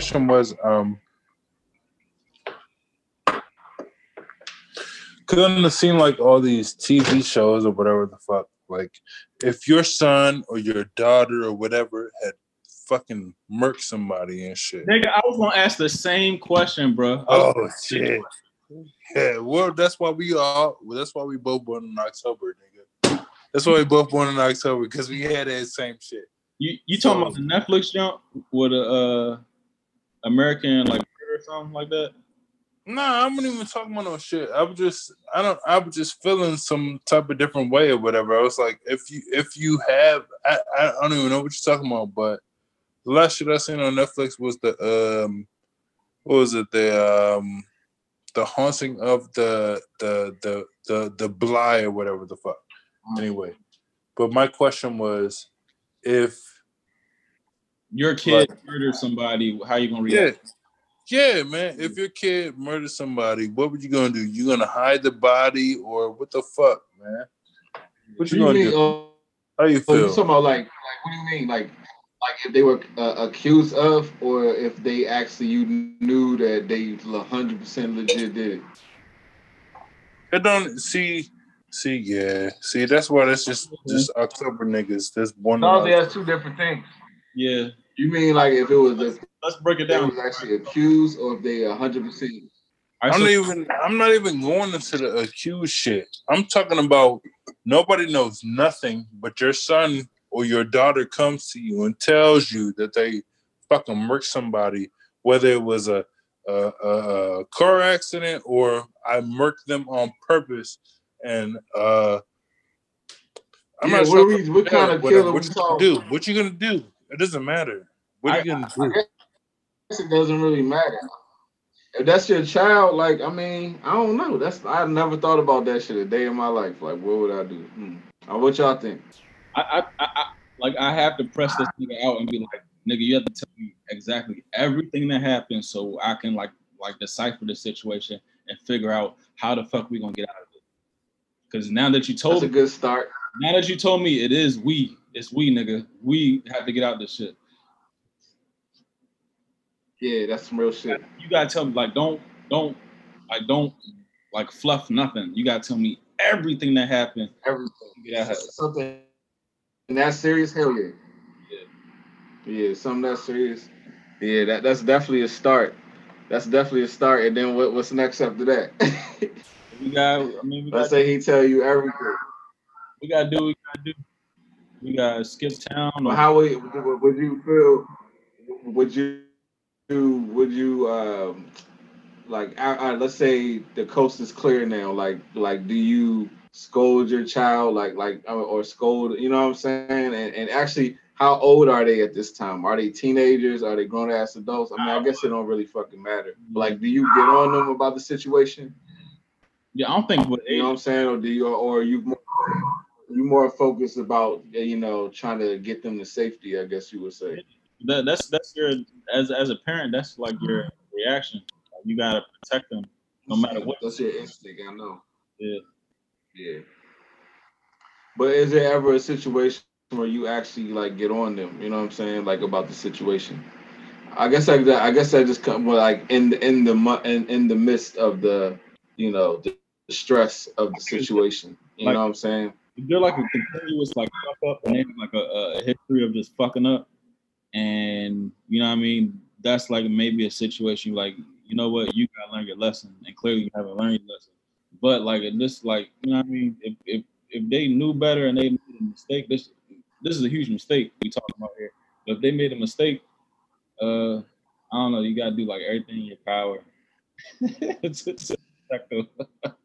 question was, um, couldn't it seem like all these TV shows or whatever the fuck, like if your son or your daughter or whatever had fucking murked somebody and shit. Nigga, I was gonna ask the same question, bro. Oh shit. Yeah, well, that's why we all. Well, that's why we both born in October, nigga. That's why we both born in October because we had that same shit. You you talking about the Netflix jump with a uh, American like or something like that? Nah, I'm not even talking about no shit. I was just, I don't, I was just feeling some type of different way or whatever. I was like, if you, if you have, I, I don't even know what you're talking about, but the last shit I seen on Netflix was the, um, what was it? The, um, the haunting of the, the, the, the, the Bly or whatever the fuck. Anyway, but my question was, if your kid murdered somebody, how you gonna react? Yeah. Yeah, man. If your kid murdered somebody, what would you gonna do? You gonna hide the body or what the fuck, man? What you, you gonna mean, do? uh, How you Oh, you feel? talking about like, like what do you mean? Like, like if they were uh, accused of, or if they actually you knew that they hundred percent legit did it. It don't see, see, yeah, see. That's why that's just just October niggas. That's born. in No, October. that's two different things. Yeah. You mean like if it was if Let's break it they down. was actually accused, or if they hundred percent? I'm not even. I'm not even going into the accused shit. I'm talking about nobody knows nothing, but your son or your daughter comes to you and tells you that they fucking murked somebody, whether it was a a, a, a car accident or I murked them on purpose. And uh I'm Yeah, not what sure we- what kind of killer what we you gonna do? What you gonna do? It doesn't matter. What are you gonna do? It doesn't really matter. If that's your child, like I mean, I don't know. That's I never thought about that shit a day in my life. Like, what would I do? Hmm. Uh, what y'all think? I, I, I, I like I have to press this nigga out and be like, nigga, you have to tell me exactly everything that happened so I can like like decipher the situation and figure out how the fuck we gonna get out of it. Because now that you told That's a good start. Now that you told me it is we, it's we, nigga. We have to get out this shit. Yeah, that's some real shit. You gotta tell me, like, don't, don't, like, don't, like, fluff nothing. You gotta tell me everything that happened. Everything. Yeah, Something that serious? Hell yeah. Yeah, Yeah, something that serious. Yeah, that, that's definitely a start. That's definitely a start. And then what, what's next after that? we got. I mean, we Let's say he tell you everything. We gotta do. what We gotta do. We gotta skip town. Well, how would, would would you feel? Would you do? would you um like I, I, let's say the coast is clear now? Like like do you scold your child like like or, or scold? You know what I'm saying? And and actually, how old are they at this time? Are they teenagers? Are they grown ass adults? I mean, I guess it don't really fucking matter. Like, do you get on them about the situation? Yeah, I don't think. With You know what I'm saying? Or do you or are you more, you more focused about you know trying to get them to safety? I guess you would say. that, that's that's your as as a parent. That's like your reaction. You gotta protect them no matter what. That's your instinct, I know. Yeah. Yeah. But is there ever a situation where you actually like get on them? You know what I'm saying? Like about the situation. I guess I, I guess I just come well, like in the in the in, in the midst of the you know the, stress of the situation. You know what I'm saying? They're like a continuous like fuck up and they have like a, a history of just fucking up, and you know what I mean. That's like maybe a situation like you know what you gotta learn your lesson, and clearly you haven't learned your lesson. But like in this, like you know what I mean. If if if they knew better and they made a mistake, this this is a huge mistake we talking about here. But if they made a mistake, uh, I don't know. You gotta do like everything in your power to, to protect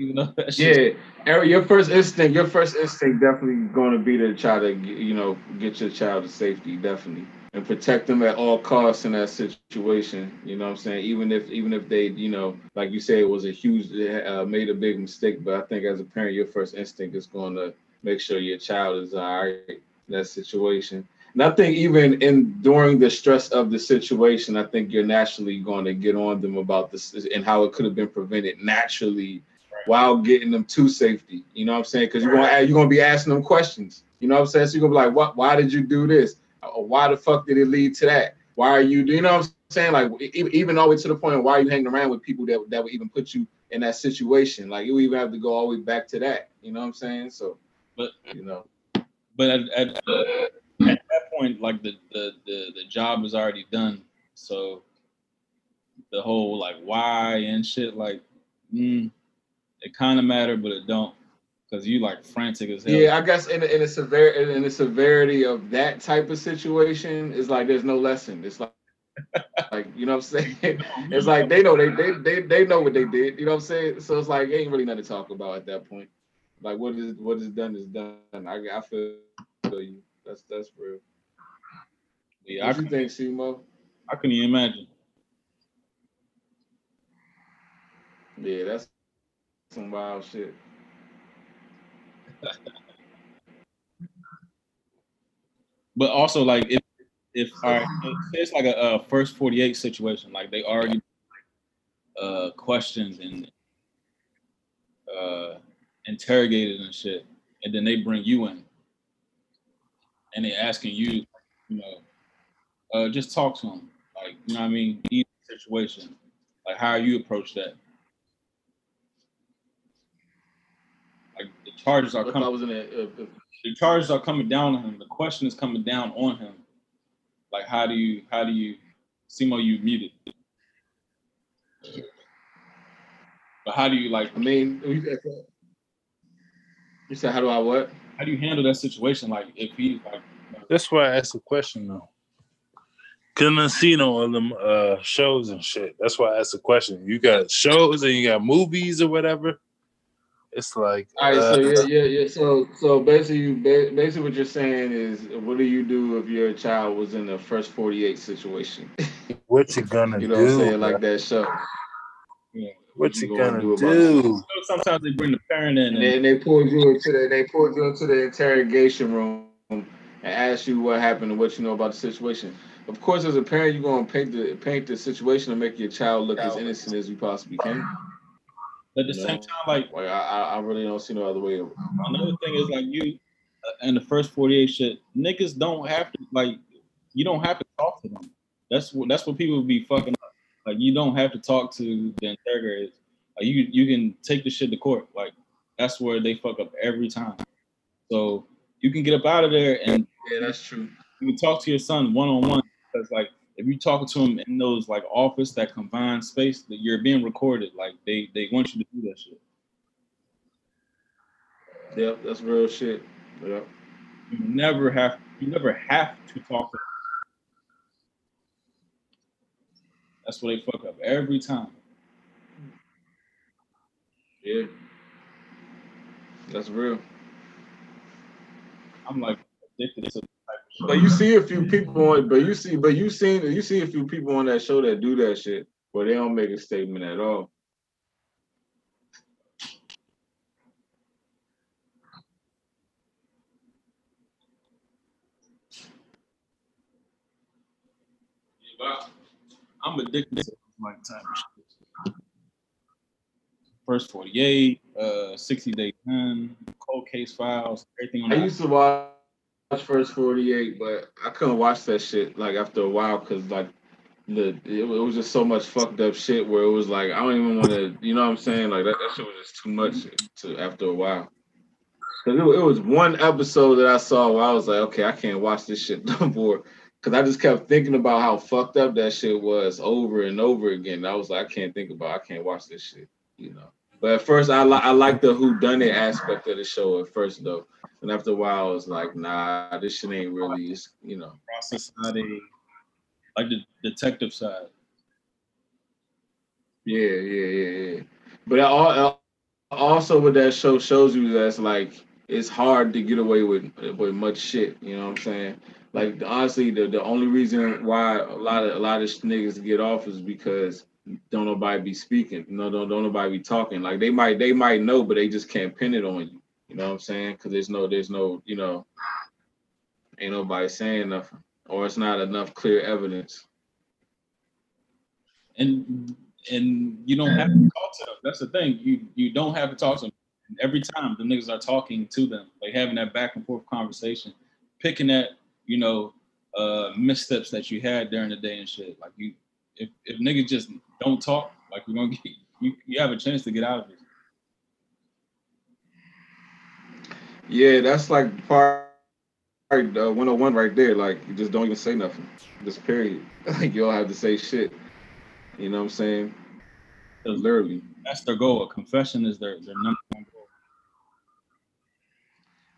that shit Yeah, Eric, your first instinct, your first instinct definitely going to be to try to, you know, get your child to safety, definitely, and protect them at all costs in that situation. You know what I'm saying? Even if, even if they, you know, like you say, it was a huge, uh, made a big mistake. But I think as a parent, your first instinct is going to make sure your child is all right in that situation. And I think even in during the stress of the situation, I think you're naturally going to get on them about this and how it could have been prevented naturally while getting them to safety. You know what I'm saying? Because you're gonna you're gonna be asking them questions. You know what I'm saying? So you're gonna be like, what? Why did you do this? Or why the fuck did it lead to that? Why are you? You know what I'm saying? Like even all the way to the point of why are you hanging around with people that that would even put you in that situation? Like you even have to go all the way back to that. You know what I'm saying? So, But- you know, But at, at, at that point, like the, the the the job is already done. So the whole like why and shit, like mm, it kind of matter, but it don't, because you like frantic as hell. yeah, I guess in the, in the severity in the severity of that type of situation, it's like there's no lesson. It's like like you know what I'm saying? It's like they know they they they they know what they did. You know what I'm saying? So it's like ain't really nothing to talk about at that point. Like what is what is done is done. I I feel, feel you. That's that's real. yeah, I, What you couldn't- think, Simo? I couldn't even imagine. Yeah, that's some wild shit. But also, like, if if it's like a, uh first forty eight situation, like they already uh questions and uh interrogated and shit, and then they bring you in, and they asking you, you know, uh just talk to them, like you know what I mean, easy situation, like how you approach that. Like the charges are If I coming was in a, if, if, the charges are coming down on him. The question is coming down on him. Like, how do you, how do you, Simo, you muted. But how do you like, I mean, you said- you said how do I what? how do you handle that situation? Like, if he, like, That's why I asked the question though. Couldn't have seen all of them uh shows and shit. That's why I asked the question. You got shows and you got movies or whatever. It's like All right, so uh, yeah, yeah, yeah. So, so basically, basically, what you're saying is, what do you do if your child was in the first 48 situation? what you gonna You know do? what I'm saying, bro? like that show. yeah. what you you gonna gonna do about do? Sometimes they bring the parent in, And and then they pull you into the they pulled you into the interrogation room and ask you what happened and what you know about the situation. Of course, as a parent, you're gonna paint the paint the situation to make your child look as innocent as you possibly can. At the you same time, like, Like I, I I really don't see no other way. Of, another thing is like you, uh, and the first 48 shit, niggas don't have to, like, you don't have to talk to them. That's what, that's what people be fucking up. Like, you don't have to talk to the interrogators. Like, you, you can take the shit to court. Like, that's where they fuck up every time. So you can get up out of there and yeah, that's true. you can talk to your son one on one because like if you talking to them in those like office that confined space that you're being recorded like they they want you to do that shit Yep, that's real shit. Yep. you never have you never have to talk to them. that's what they fuck up every time Yeah. That's real. i'm like addicted to But you see a few people on, but you see, but you seen, you see a few people on that show that do that shit, but they don't make a statement at all. I'm addicted to like shit first 48 uh 60 Days In cold case files everything on I that. used to watch First 48, but I couldn't watch that shit like after a while because like the it, was just so much fucked up shit where it was like I don't even want to, you know what I'm saying? Like that, that shit was just too much to after a while. Cause it, it was one episode that I saw where I was like, okay, I can't watch this shit no more. Cause I just kept thinking about how fucked up that shit was over and over again. I was like, I can't think about, I can't watch this shit, you know. But at first, I like I like the who done it aspect of the show at first though, and after a while, I was like, nah, this shit ain't really, it's, you know. process side, like the detective side. Yeah, yeah, yeah, yeah. But also, what that show shows you that's like it's hard to get away with with much shit. You know what I'm saying? Like honestly, the, the only reason why a lot of a lot of niggas get off is because don't nobody be speaking. No, don't don't nobody be talking. Like they might they might know, but they just can't pin it on you. You know what I'm saying? Because there's no there's no you know ain't nobody saying nothing, or it's not enough clear evidence. And and you don't have to talk to them. That's the thing. You you don't have to talk to them. And every time the niggas are talking to them, like having that back and forth conversation, picking at, you know, uh missteps that you had during the day and shit. Like you if if niggas just don't talk, like we're gonna get you, you have a chance to get out of it. Yeah, that's like part uh, 101 right there. Like, you just don't even say nothing. Just period. Like, you don't have to say shit. You know what I'm saying? Literally. That's their goal. A confession is their their number one.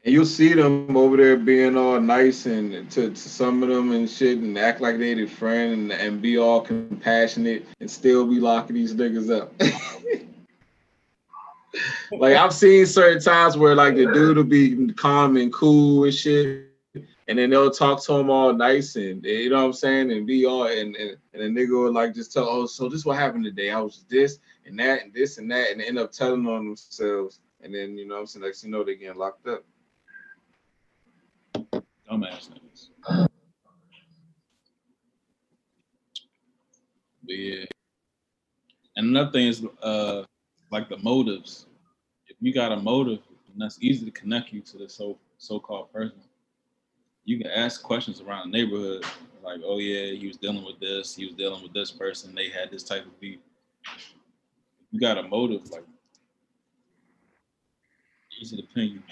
And you'll see them over there being all nice and to, to some of them and shit and act like they their friend and, and be all compassionate and still be locking these niggas up. like I've seen certain times where like the dude will be calm and cool and shit. And then they'll talk to him all nice and you know what I'm saying and be all and and, and the nigga will like just tell oh so this what happened today I was this and that and this and that and end up telling on themselves and then you know what I'm saying next you know they getting locked up. Dumbass niggas. But yeah. And another thing is uh like the motives. If you got a motive, and that's easy to connect you to the so so-called person. You can ask questions around the neighborhood, like, oh yeah, he was dealing with this, he was dealing with this person, they had this type of beef. You got a motive, like easy to pin you.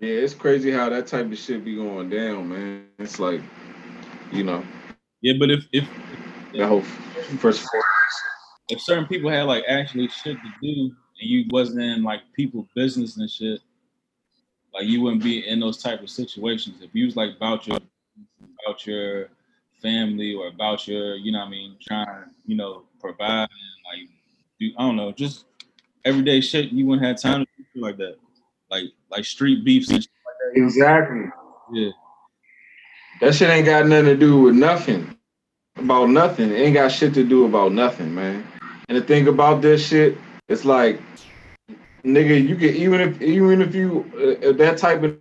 Yeah, it's crazy how that type of shit be going down, man. It's like, you know, Yeah, but if if that whole first if certain people had like actually shit to do and you wasn't in like people business and shit, like you wouldn't be in those type of situations. If you was like about your about your family or about your, you know what I mean, trying, you know, provide and like do I don't know, just everyday shit, you wouldn't have time to do like that. Like like street beefs and shit. Exactly. Yeah. That shit ain't got nothing to do with nothing. About nothing. It ain't got shit to do about nothing, man. And the thing about this shit, it's like, nigga, you can even if even if you uh, if that type of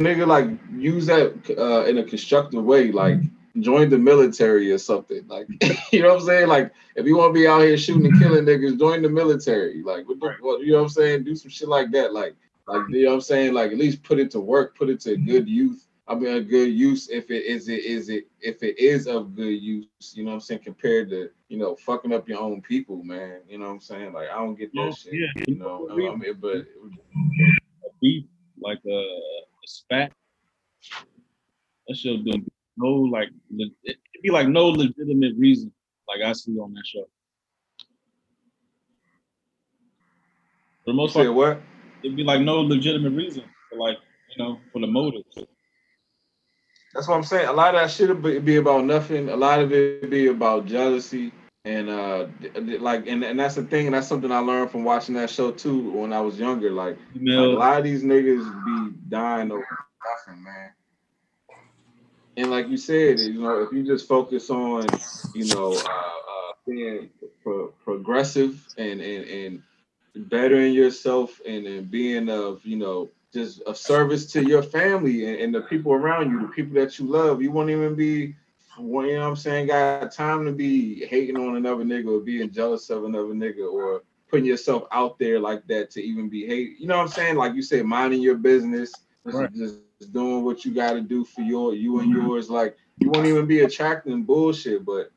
nigga like use that uh, in a constructive way, like join the military or something. Like, you know what I'm saying? Like, if you want to be out here shooting and killing niggas, join the military. Like, what the, what, you know what I'm saying? Do some shit like that. Like, like you know what I'm saying? Like, at least put it to work, put it to good use. I mean, a good use if it is it is it if it is of good use. You know what I'm saying? Compared to you know fucking up your own people, man. You know what I'm saying? Like, I don't get that Yeah, shit. yeah. You know, I mean, um, but a beef like a, a spat. That shit doing no like it it'd be like no legitimate reason like I see on that show. For the most part, what? It'd be like no legitimate reason for like you know for the motive. That's what I'm saying. A lot of that shit be- about nothing. A lot of it be about jealousy and uh like and, and that's the thing. And that's something I learned from watching that show too when I was younger. Like, You like, a lot of these niggas be dying over nothing, man. And like you said, you know, if you just focus on, you know, uh, uh, being pro- progressive and and and bettering yourself and, and being of, you know, just of service to your family and, and the people around you, the people that you love, you won't even be, well, you know what I'm saying, got time to be hating on another nigga or being jealous of another nigga or putting yourself out there like that to even be hate. You know what I'm saying? Like you said, minding your business, just, Right. just doing what you got to do for your you and mm-hmm. yours. Like you won't even be attracting bullshit, but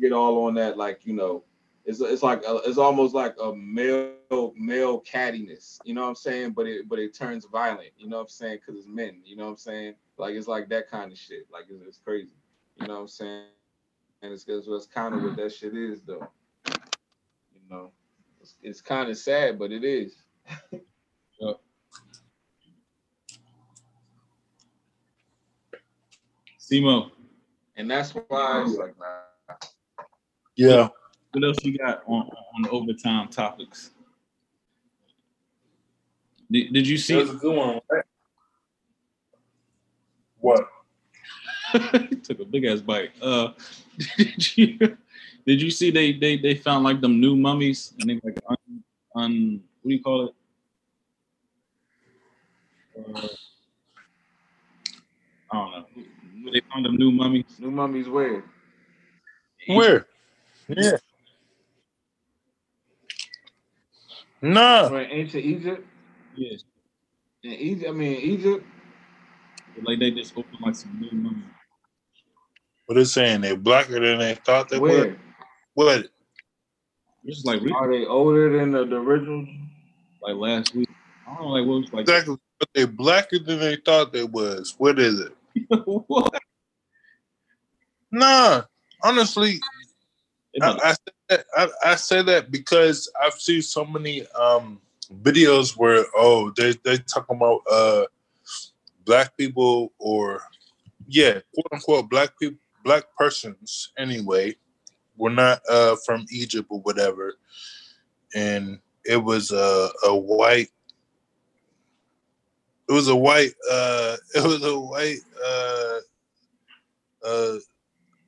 get all on that. Like you know, it's it's like a, it's almost like a male male cattiness. You know what I'm saying? But it but it turns violent. You know what I'm saying? Because it's men. You know what I'm saying? Like it's like that kind of shit. Like it's, it's crazy. You know what I'm saying? And it's it's, it's kind of what that shit is though. You know, it's, it's kind of sad, but it is. Simo, And that's why it's like, nah. Yeah. What else you got on on the overtime topics? Did, did you see? That's a good one. Right? What? took a big ass bite. Uh, did you did you see they they they found like them new mummies and they like un, un what do you call it? Uh, I don't know. They found them new mummies. New mummies where? Where? Yeah. Nah. From ancient Egypt. Yes, In Egypt, I mean Egypt. like they just opened like some new mummies. What is saying? They blacker than they thought they Where would. What? It's just like re- are they older than the, the original? like last week. I don't know, like what was like Exactly. But they blacker than they thought they was. What is it? what? Nah. Honestly, I, I, say that, I, I say that because I've seen so many um videos where oh they they talking about uh black people or yeah quote unquote black people black persons anyway. Were not uh from Egypt or whatever. And it was a a white it was a white uh it was a white uh uh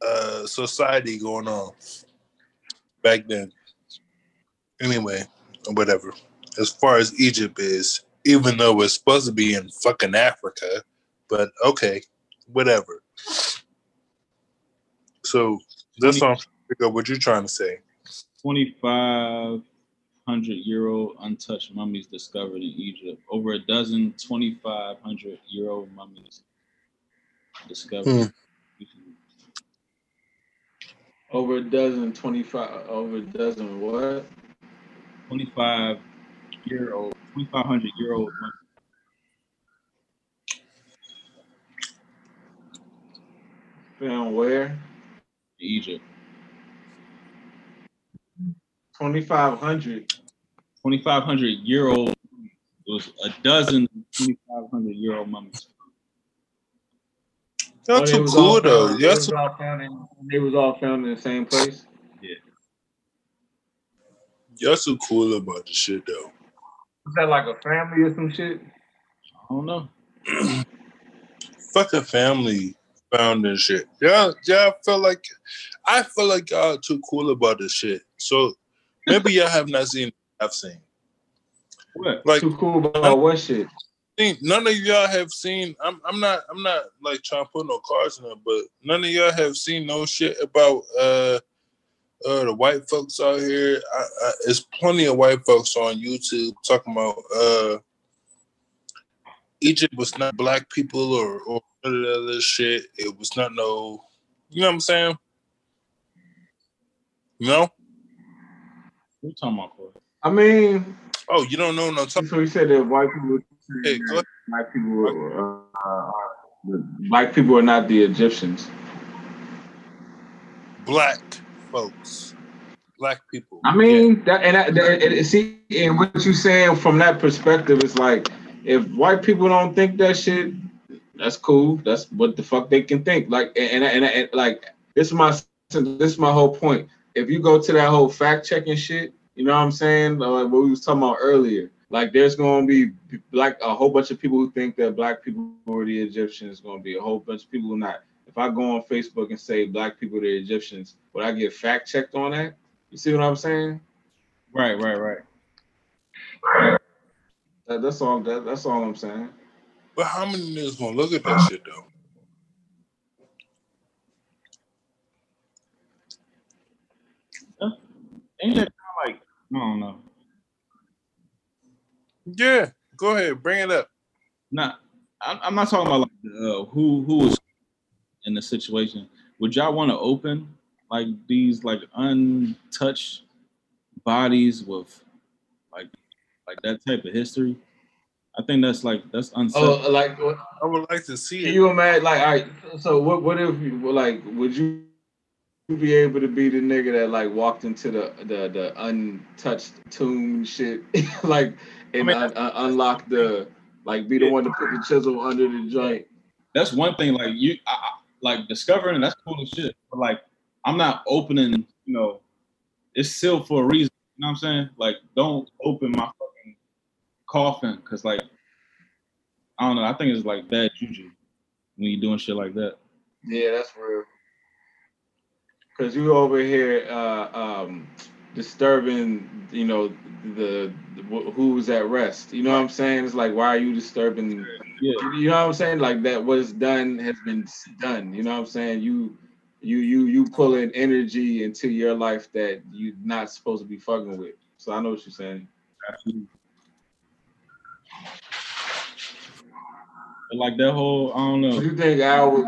uh society going on back then. Anyway, whatever. As far as Egypt is, even though it's supposed to be in fucking Africa, but okay, whatever. So that's figure what you're trying to say. 2,500 year old untouched mummies discovered in Egypt. Over a dozen 2,500 year old mummies discovered. Hmm. Over a dozen, 25, over a dozen, what? 25 year old, 2,500 year old mummies. Found where? Egypt. 2,500. 2,500 year old. It was a dozen 2,500 year old mummies. Y'all Oh, too cool all though. found- Y'all they was too, all found in- They was all found in the same place. y'all too cool about the shit though. Is that like a family or some shit? I don't know. Fuck a family found this shit. Yeah, yeah. I feel like I feel like y'all too cool about this shit. So maybe y'all have not seen. I've seen. What? Like Too cool about what shit? Think none of y'all have seen. I'm I'm not I'm not like trying to put no cards in it, but none of y'all have seen no shit about uh uh the white folks out here. I, I, there's plenty of white folks on YouTube talking about uh Egypt was not black people or or that other shit. It was not no. You know what I'm saying? You know? What you talking about, Corey? I mean, Oh, you don't know no. Talk- so he said that white people, hey, black people, were, uh, uh, black people are not the Egyptians. black folks, black people. I mean, that, and that, that, and see, and what you saying from that perspective is like, if white people don't think that shit, that's cool. That's what the fuck they can think. Like, and and, and, and like, this is my this is my whole point. If you go to that whole fact checking shit, you know what I'm saying? Like what we was talking about earlier. Like, there's gonna be like a whole bunch of people who think that black people are the Egyptians. Gonna be a whole bunch of people who not. If I go on Facebook and say black people are the Egyptians, would I get fact checked on that? You see what I'm saying? Right, right, right. That, that's all. That, that's all I'm saying. But how many niggas gonna look at that shit though? Ain't that kind of like, I don't know. Yeah, go ahead, bring it up. Not, I'm, I'm not talking about like uh, who who was in the situation. Would y'all want to open like these like untouched bodies with like like that type of history? I think that's like that's unsettled. Oh, like, what- I would like to see can it. you imagine? Like, all right. So, what? What if you like? Would you be able to be the nigga that like walked into the the, the untouched tomb shit, like, and I mean- un, un, unlock the like, be the one to put the chisel under the joint? that's one thing. Like you, I, I- like discovering that's cool as shit. But like, I'm not opening. You know, it's sealed for a reason. You know what I'm saying? Like, don't open my fucking coffin because like, I don't know. I think it's like bad juju when you doing shit like that. Yeah, that's real. Cause you over here uh, um, disturbing, you know, the, the who's at rest. You know what I'm saying? It's like, why are you disturbing? Yeah. You know what I'm saying? Like that was done has been done. You know what I'm saying? You, you, you, you pulling energy into your life that you're not supposed to be fucking with. So I know what you're saying. Absolutely. Like that whole, I don't know. Do you think I would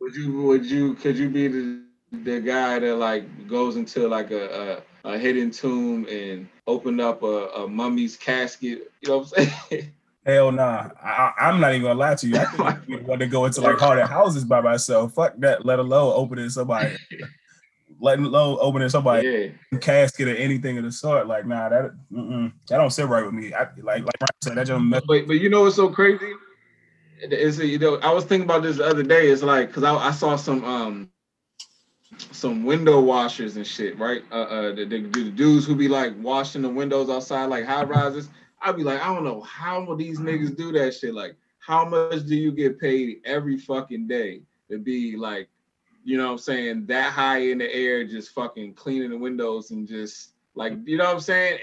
Would you would you could you be the the guy that like goes into like a a, a hidden tomb and open up a, a mummy's casket? You know what I'm saying? Hell nah. I, I'm not even gonna lie to you. I think want to go into like haunted houses by myself. Fuck that. Let alone opening somebody, let alone opening somebody yeah. casket or anything of the sort. Like nah, that that don't sit right with me. I like like I said, that just mess- But but you know what's so crazy? Is you know I was thinking about this the other day. It's like because I, I saw some um some window washers and shit, right? Uh, uh the, the, the dudes who be like washing the windows outside like high rises. I'd be like, I don't know how will these niggas do that shit. Like, how much do you get paid every fucking day to be like, you know what I'm saying, that high in the air, just fucking cleaning the windows and just like, you know what I'm saying?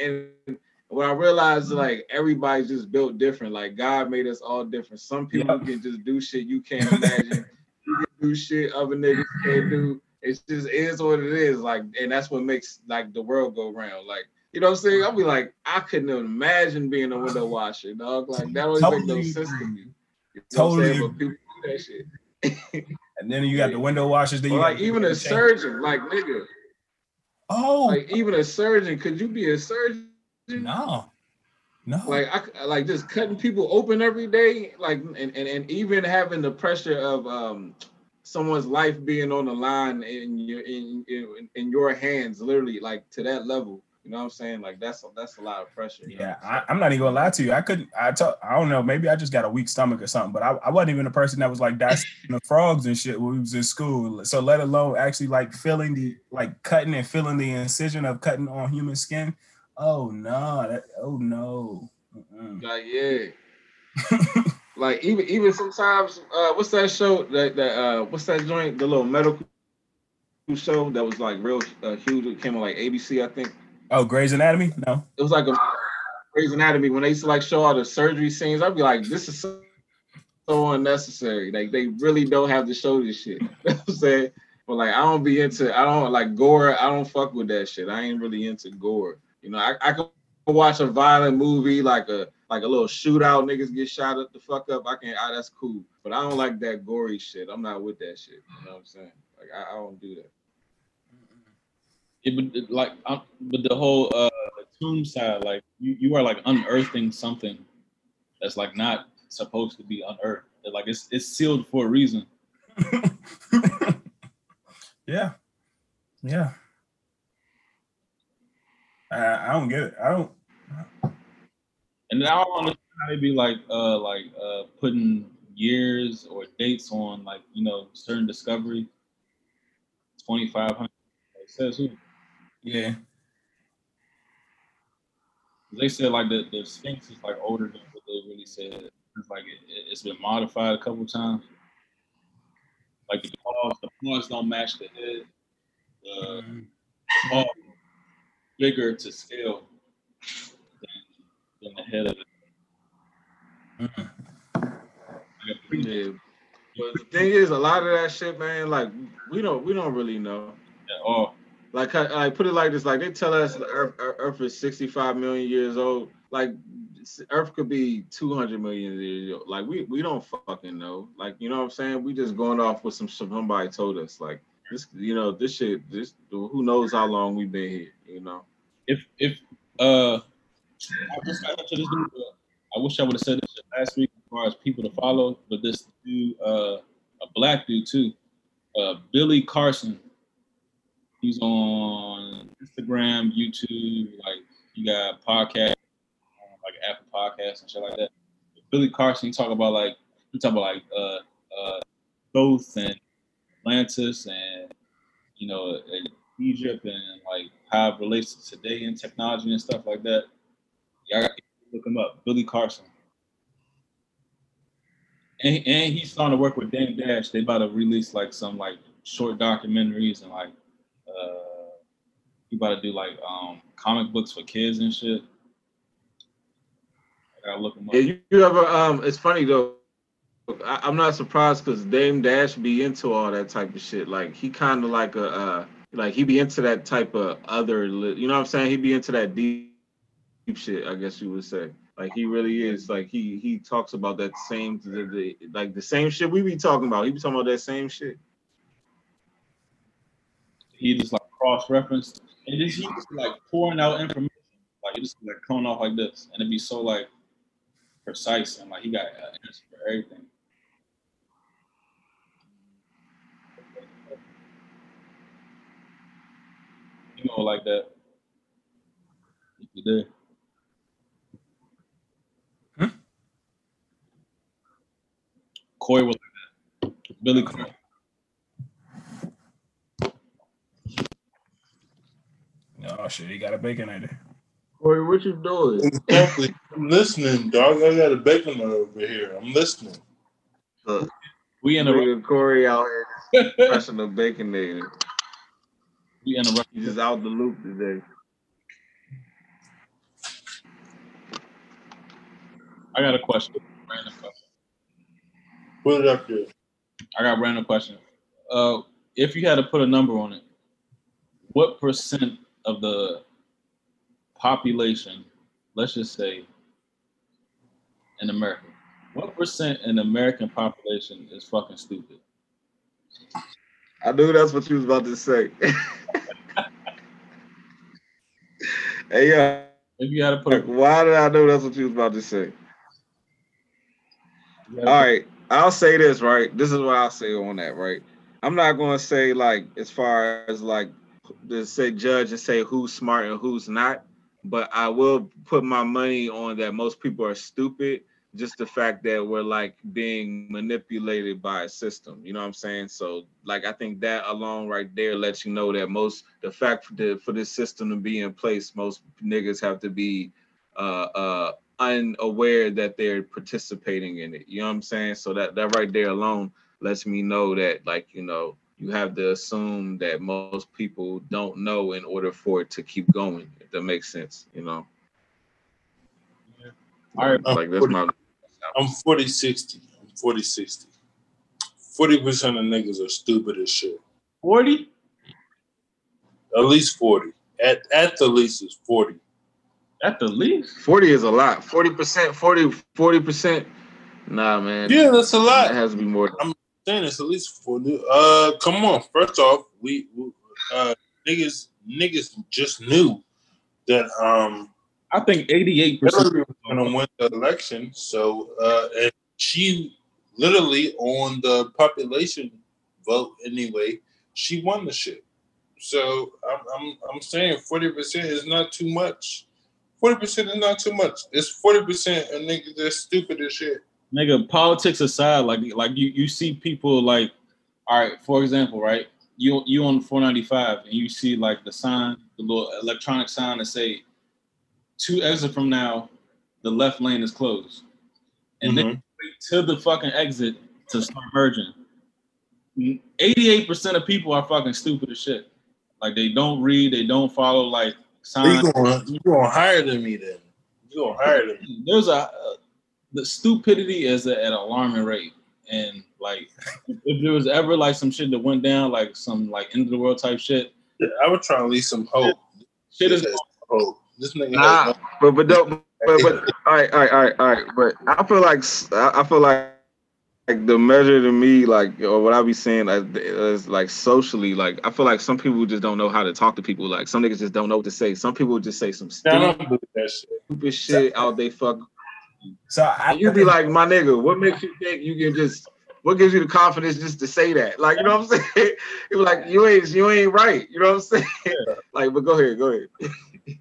And when I realized like everybody's just built different, like God made us all different. Some people can just do shit you can't imagine. you can do shit other niggas can't do. It's just is what it is. Like, and that's what makes like the world go round. Like, you know what I'm saying? I'll be like, I couldn't imagine being a window washer, dog. Like that don't totally make no sense to me. You know totally. But people do that shit. and then you got the window washers. That you like even a surgeon, like nigga. Oh, like even a surgeon. Could you be a surgeon? No. No. Like I like just cutting people open every day, like and, and, and even having the pressure of um someone's life being on the line in your in, in in your hands, literally like to that level. You know what I'm saying? Like that's a, that's a lot of pressure. Yeah, I, am not even gonna lie to you. I couldn't. I talk, I don't know. Maybe I just got a weak stomach or something. But I, I wasn't even a person that was like dissecting the frogs and shit when we was in school. So let alone actually like feeling the like cutting and feeling the incision of cutting on human skin. Oh no! That, oh no! Mm-mm. Like yeah. like even even sometimes, uh, what's that show that that uh, what's that joint? The little medical show that was like real uh, huge. It came on like ABC, I think. Oh, Grey's Anatomy? No. It was like a Grey's Anatomy when they used to like show all the surgery scenes. I'd be like, this is so, so unnecessary. Like they really don't have to show this shit. you know I'm saying? But like I don't be into I don't like gore. I don't fuck with that shit. I ain't really into gore. You know, I, I can watch a violent movie like a like a little shootout, niggas get shot up the fuck up. I can, ah, that's cool. But I don't like that gory shit. I'm not with that shit. You know what I'm saying? Like I, I don't do that. Yeah, but like, um, but the whole uh, tomb side, like you, you are like unearthing something that's like not supposed to be unearthed. Like it's it's sealed for a reason. yeah, yeah. I, I don't get it. I don't. And I don't understand how they be like, uh, like uh, putting years or dates on like you know certain discovery. Twenty five hundred. Says who? Yeah. They said like the, the Sphinx is like older than what they really said. It's like it, has been modified a couple times. Like the paws, the paws don't match the head. The mm-hmm. bigger to scale than the head of it. Yeah. But the thing is, a lot of that shit, man, like we don't we don't really know. At all. Like I, put it like this: like they tell us the Earth, Earth is 65 million years old. Like Earth could be 200 million years old. Like we we don't fucking know. Like you know what I'm saying? We just going off what some somebody told us. Like this, you know, this shit. This who knows how long we've been here. You know. If if uh, I just dude. I wish I would have said this last week as far as people to follow, but this dude, uh, a black dude too, uh, Billy Carson He's on Instagram, YouTube, like you got podcasts, like Apple Podcasts and shit like that. Billy Carson, he talk about like he talk about like uh uh Thoth and Atlantis and you know Egypt and like how it relates to today and technology and stuff like that. Y'all look him up, Billy Carson. And, and he's starting to work with Dame Dash. They about to release like some like short documentaries and like uh, he about to do like um comic books for kids and shit. I gotta look him up. Yeah, you, you ever um? It's funny though. I, am not surprised because Dame Dash be into all that type of shit. Like he kind of like a uh, like he be into that type of other. You know what I'm saying? He be into that deep shit. I guess you would say. Like he really is. Like he he talks about that same the, the, like the same shit we be talking about. He be talking about that same shit. he just like cross referenced and just he just like pouring out information, like he just like coming off like this, and it'd be so like precise and like he got an answer for everything. You know, like that. You did. Hmm? Corey was like that. Billy Corey. Oh shit, he got a bacon baconator. Corey, what you doing? Exactly. I'm listening, dog. I got a bacon over here. I'm listening. Look, We in a Corey out here pressing the baconator. we in a He's just out the loop today. I got a question. Random question. Put it up there. I got a random question. Uh, if you had to put a number on it, what percent of the population, let's just say, in America, what percent in the American population is fucking stupid? I knew that's what you was about to say. hey, yeah. If you had to put a, Why did I know that's what you was about to say? you had to All put- right, I'll say this, right? This is what I'll say on that, right? I'm not to say like as far as like to say judge and say who's smart and who's not, but I will put my money on that most people are stupid. Just the fact that we're like being manipulated by a system, you know what I'm saying? So, like, I think that alone right there lets you know that most the fact for this system to be in place, most niggas have to be uh uh unaware that they're participating in it. You know what I'm saying? So that that right there alone lets me know that like, you know, you have to assume that most people don't know in order for it to keep going, if that makes sense, you know. All right. Like that's my I'm 40 60. I'm 40 60. 40% of niggas are stupid as shit. 40? At least 40. At at the least is 40. At the least? 40 is a lot. 40%, 40, 40%. Nah, man. Yeah, that's a lot. That has to be more. I'm saying it's at least 40. Uh come on. First off, we we- uh niggas niggas just knew that um I think 88%. Hillary was gonna win the election. So uh and she literally on the population vote anyway, she won the shit. So I'm I'm I'm saying forty percent is not too much. Forty percent is not too much. It's forty percent of niggas that's stupid as shit. nigga, politics aside, like like you you see people like, all right, for example, right? You you on 495 and you see like the sign, the little electronic sign that say two exit from now, the left lane is closed. And then Mhm. wait to the fucking exit to start merging. 88% of people are fucking stupid as shit. Like they don't read, they don't follow like You signs. going you going higher than me then. You're going higher than me. there's a uh, the stupidity is at an alarming rate and like if there was ever like some shit that went down like some like end of the world type shit I would try to leave some hope. shit is hope. This nigga Nah, but but don't but, but all right, all right, all right, all right. But I feel like I feel like like the measure to me, like or what I be saying like, is like socially, like I feel like some people just don't know how to talk to people. Like some niggas just don't know what to say. Some people just say some stupid believe shit. shit out they fuck. So I And you be like, my nigga, what makes you think you can just what gives you the confidence just to say that? Like, you know what I'm saying? It was like you ain't you ain't right. You know what I'm saying? Like, but go ahead, go ahead.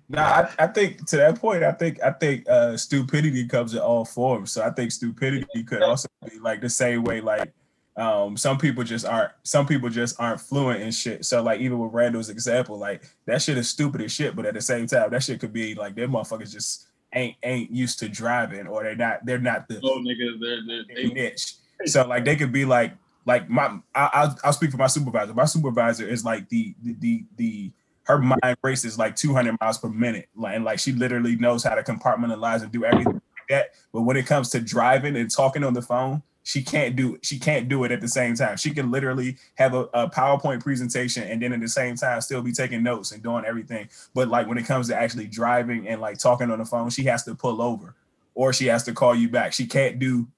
No, I, I think to that point, I think I think uh, stupidity comes in all forms. So I think stupidity could also be like the same way like um, some people just aren't some people just aren't fluent in shit. So like even with Randall's example, like that shit is stupid as shit, but at the same time, that shit could be like them motherfuckers just ain't ain't used to driving or they're not they're not the oh nigga they're, they're, a niche. So like they could be like like my I, I'll, I'll speak for my supervisor. My supervisor is like the the the, the her mind races like 200 miles per minute, like, and like she literally knows how to compartmentalize and do everything like that. But when it comes to driving and talking on the phone, she can't do she can't do it at the same time. She can literally have a, a PowerPoint presentation and then at the same time still be taking notes and doing everything. But like when it comes to actually driving and like talking on the phone, she has to pull over or she has to call you back. She can't do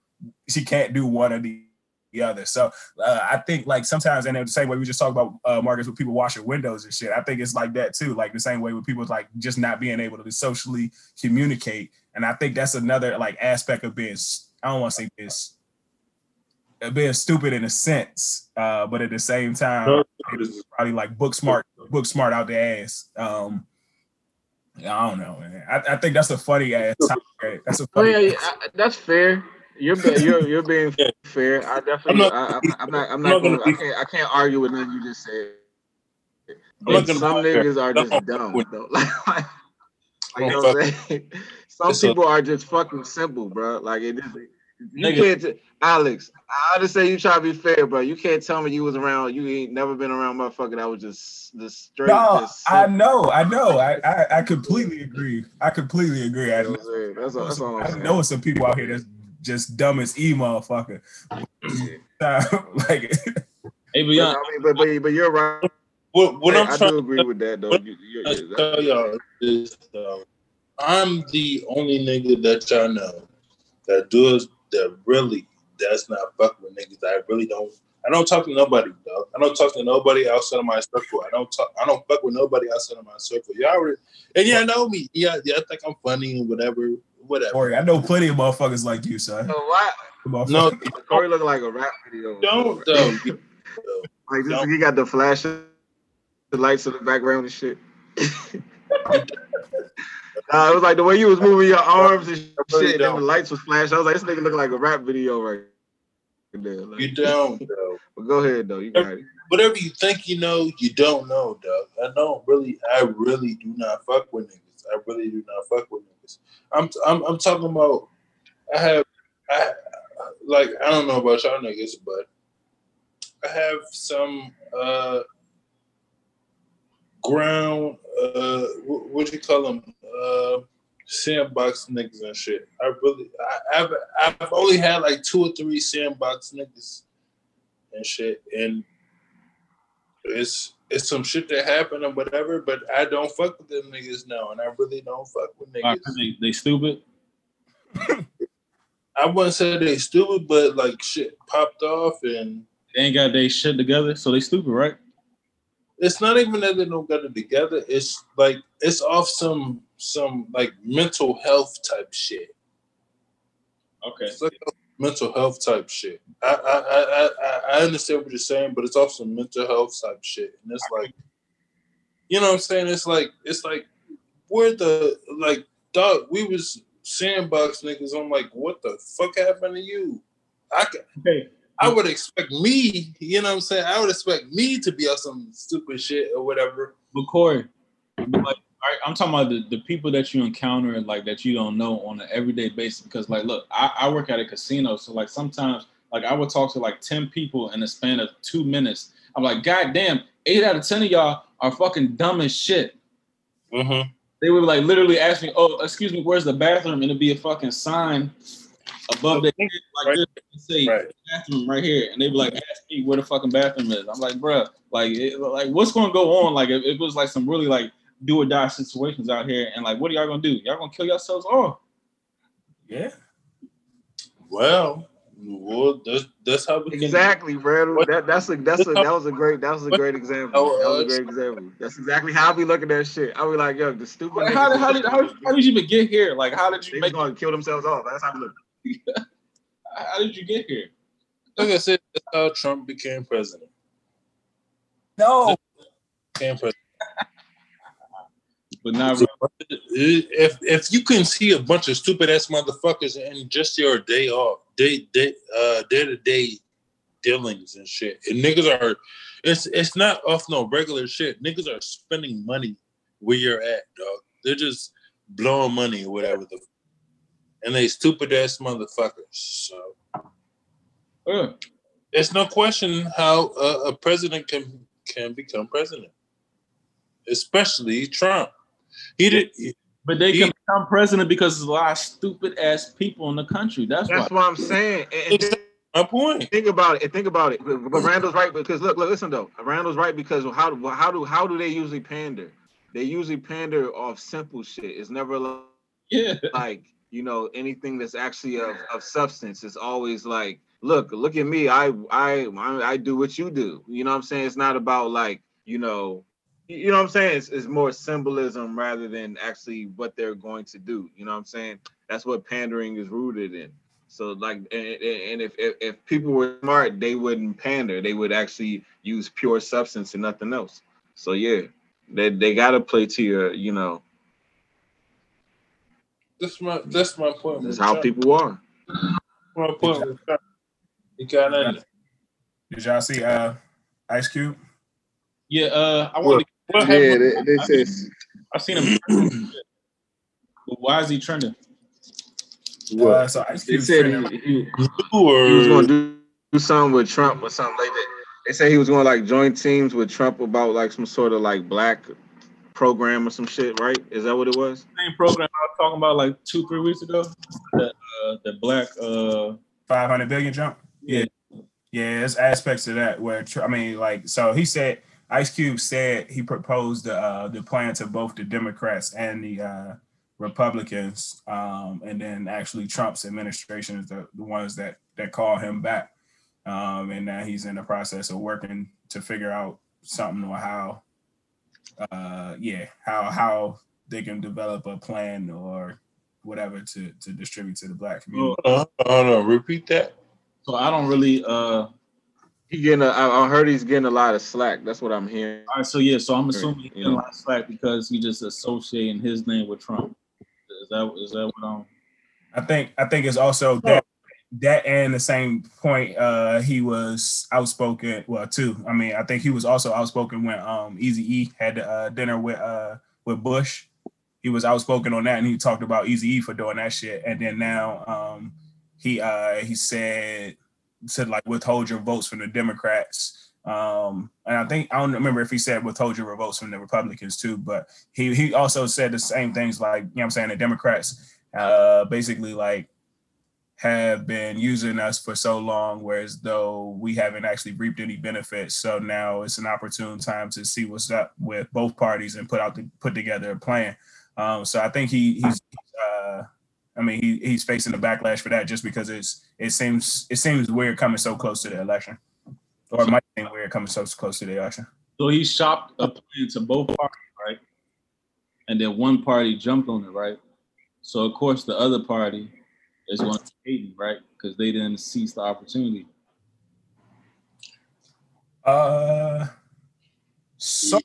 she can't do one of the the other. So uh, I think like sometimes, and the same way we just talk about uh, Marcus with people washing windows and shit. I think it's like that too. Like the same way with people like just not being able to socially communicate. And I think that's another like aspect of being. I don't want to say this. Being stupid in a sense, uh, but at the same time, it's probably like book smart, book smart out the ass. Um, I don't know, man. I, I think that's a funny ass. Topic. That's a Oh yeah, yeah, I- that's fair. You're be, you're you're being fair. I definitely. I'm not- I, I'm, I'm not. I'm I'm not. not Gonna, gonna I can't. I can't argue with nothing you just said. I'm not Some gonna be fair. niggas are just not dumb. with- Though. Like, like, you know what I'm saying? Some It's a- people are just fucking simple, bro. Like it is. You Nigga. can't, t- Alex. I just say you try to be fair, bro. You can't tell me you was around. You ain't never been around, motherfucker. That was just the straight. No, just I know, I know. I, I, I completely agree. I completely agree. I You know what I'm saying? That's all. That's all I'm I saying. know some people out here that's just dumb as e motherfucker. like Hey, But, Beyond, I mean, but, but but you're right. What, what I, I'm I trying do agree with that, though. You, you, you, tell y'all is, um, I'm the only nigga that y'all know that does that really does not fuck with niggas. I really don't. I don't talk to nobody, dog. I don't talk to nobody outside of my circle. I don't talk. I don't fuck with nobody outside of my circle. Y'all already, and y'all know me. Yeah, yeah. I think I'm funny and whatever, whatever. Corey, I know plenty of motherfuckers like you, son. So why? Motherfucker. No, Corey look like a rap video. don't though. Like this, Don't. he got the flash, the lights in the background and shit. Nah, it was like the way you was moving your arms and really shit, and then the lights was flashing. I was like, this nigga look like a rap video right there. Like, You don't, though. but go ahead though, you got it. whatever you think you know, you don't know, dog. I don't really, I really do not fuck with niggas. I really do not fuck with niggas. I'm, I'm, I'm talking about. I have, I like, I don't know about y'all niggas, but I have some uh ground. Uh, what, what you call them? Uh, sandbox niggas and shit. I really, I, I've, I've only had like two or three sandbox niggas and shit, and it's it's some shit that happened or whatever, but I don't fuck with them niggas now, and I really don't fuck with niggas. they, they stupid. I wouldn't say they stupid, but like shit popped off, and They ain't got their shit together, so they stupid, right? it's not even that they don't got it together. It's like it's off some some like mental health type shit. Okay. It's like mental health type shit. I I, I I I understand what you're saying, but it's also mental health type shit, and it's like, you know what I'm saying? It's like it's like we're the like dog. We was sandbox niggas. I'm like, what the fuck happened to you? I ca- Okay. I would expect me, you know what I'm saying? I would expect me to be on some stupid shit or whatever. But Corey, like, right, I'm talking about the, the people that you encounter like that you don't know on an everyday basis. Because like, look, I, I work at a casino, so like sometimes like I would talk to like ten people in the span of two minutes. I'm like, God damn, eight out of ten of y'all are fucking dumb as shit. Mm-hmm. They would like literally ask me, "Oh, excuse me, where's the bathroom?" And it'd be a fucking sign above their head like Right. this, say Right. bathroom right here, and they'd be like, "Ask me where the fucking bathroom is." I'm like, "Bruh, like, it, like what's going to go on? Like, if it was like some really like do or die situations out here, and like, what are y'all gonna do? Y'all gonna kill yourselves off?" Yeah. Well, well, that's that's how we can Exactly, bro. What- That, that's a that's a that was a great that was a great example. That was a uh, great example. That's exactly how I be looking at shit. I be like, yo, the stupid. Like, how, did, how did how, how did you even get here? Like, how did they you just make? gonna kill themselves off. That's how we look. How did you get here? like I said, that's how Trump became president. No. Became president. But not So, if if you can see a bunch of stupid ass motherfuckers in just your day off, day day uh day to day dealings and shit, and niggas are, it's it's not off no regular shit. Niggas are spending money where you're at, dog. They're just blowing money or whatever the, and they stupid ass motherfuckers. So Yeah. it's no question how a, a president can can become president, especially Trump. He did. But they He- can become president because there's a lot of stupid ass people in the country. That's, That's why. what I'm saying. And, and Exactly my point. think about it. Think about it. But, but Randall's right because look, look, listen though. Randall's right because how do how do how do they usually pander? They usually pander off simple shit. It's never like Yeah. like you know anything that's actually of, of substance. It's always like look, look at me. I, I, I, I do what you do. You know what I'm saying? It's not about like, you know, you know what I'm saying? It's, it's more symbolism rather than actually what they're going to do. You know what I'm saying? That's what pandering is rooted in. So like, and, and if, if if people were smart, they wouldn't pander. They would actually use pure substance and nothing else. So yeah, they they gotta play to your, you know, That's my that's my point. that's with how people are. My point with Trump. He got in. Did y'all see uh Ice Cube? Yeah, uh, I want to. What Yeah, happened? they, they said I seen him. but why is he trending? what? Uh, so Ice They Cube said he, he, You he was gonna do, do something with Trump or something like that. They said he was gonna like join teams with Trump about like some sort of like black program or some shit, right? Is that what it was? Same program I was talking about like two, three weeks ago. That uh, that black uh, 500 billion jump. Yeah. Yeah, there's aspects of that where I mean, like, so he said Ice Cube said he proposed the uh, the plan to both the Democrats and the uh, Republicans, um, and then actually Trump's administration is the, the ones that that call him back, um, and now he's in the process of working to figure out something or how, uh, yeah, how how they can develop a plan or whatever to to distribute to the black community. uh, hold on, repeat that. so I don't really uh. He getting a, I, I heard he's getting a lot of slack. That's what I'm hearing. All right, so yeah, so I'm assuming he's Yeah. getting a lot of slack because he just associating his name with Trump. Is that is that what I'm? I think I think it's also that that and the same point uh he was outspoken well too. I mean, I think he was also outspoken when um Easy E had uh, dinner with uh with Bush. He was outspoken on that and he talked about Easy E for doing that shit. And then now um he uh he said said like withhold your votes from the Democrats. Um and I think I don't remember if he said withhold your votes from the Republicans too, but he he also said the same things like you know I'm saying the Democrats uh, basically like have been using us for so long, whereas though we haven't actually reaped any benefits. So now it's an opportune time to see what's up with both parties and put out the put together a plan. Um, so I think he he's uh, I mean he, he's facing the backlash for that just because it's it seems it seems weird coming so close to the election, or it might seem weird coming so close to the election. So he shopped a plan to both parties, right? And then one party jumped on it, right? So of course the other party is going to hate him, right? Because they didn't seize the opportunity. Uh, so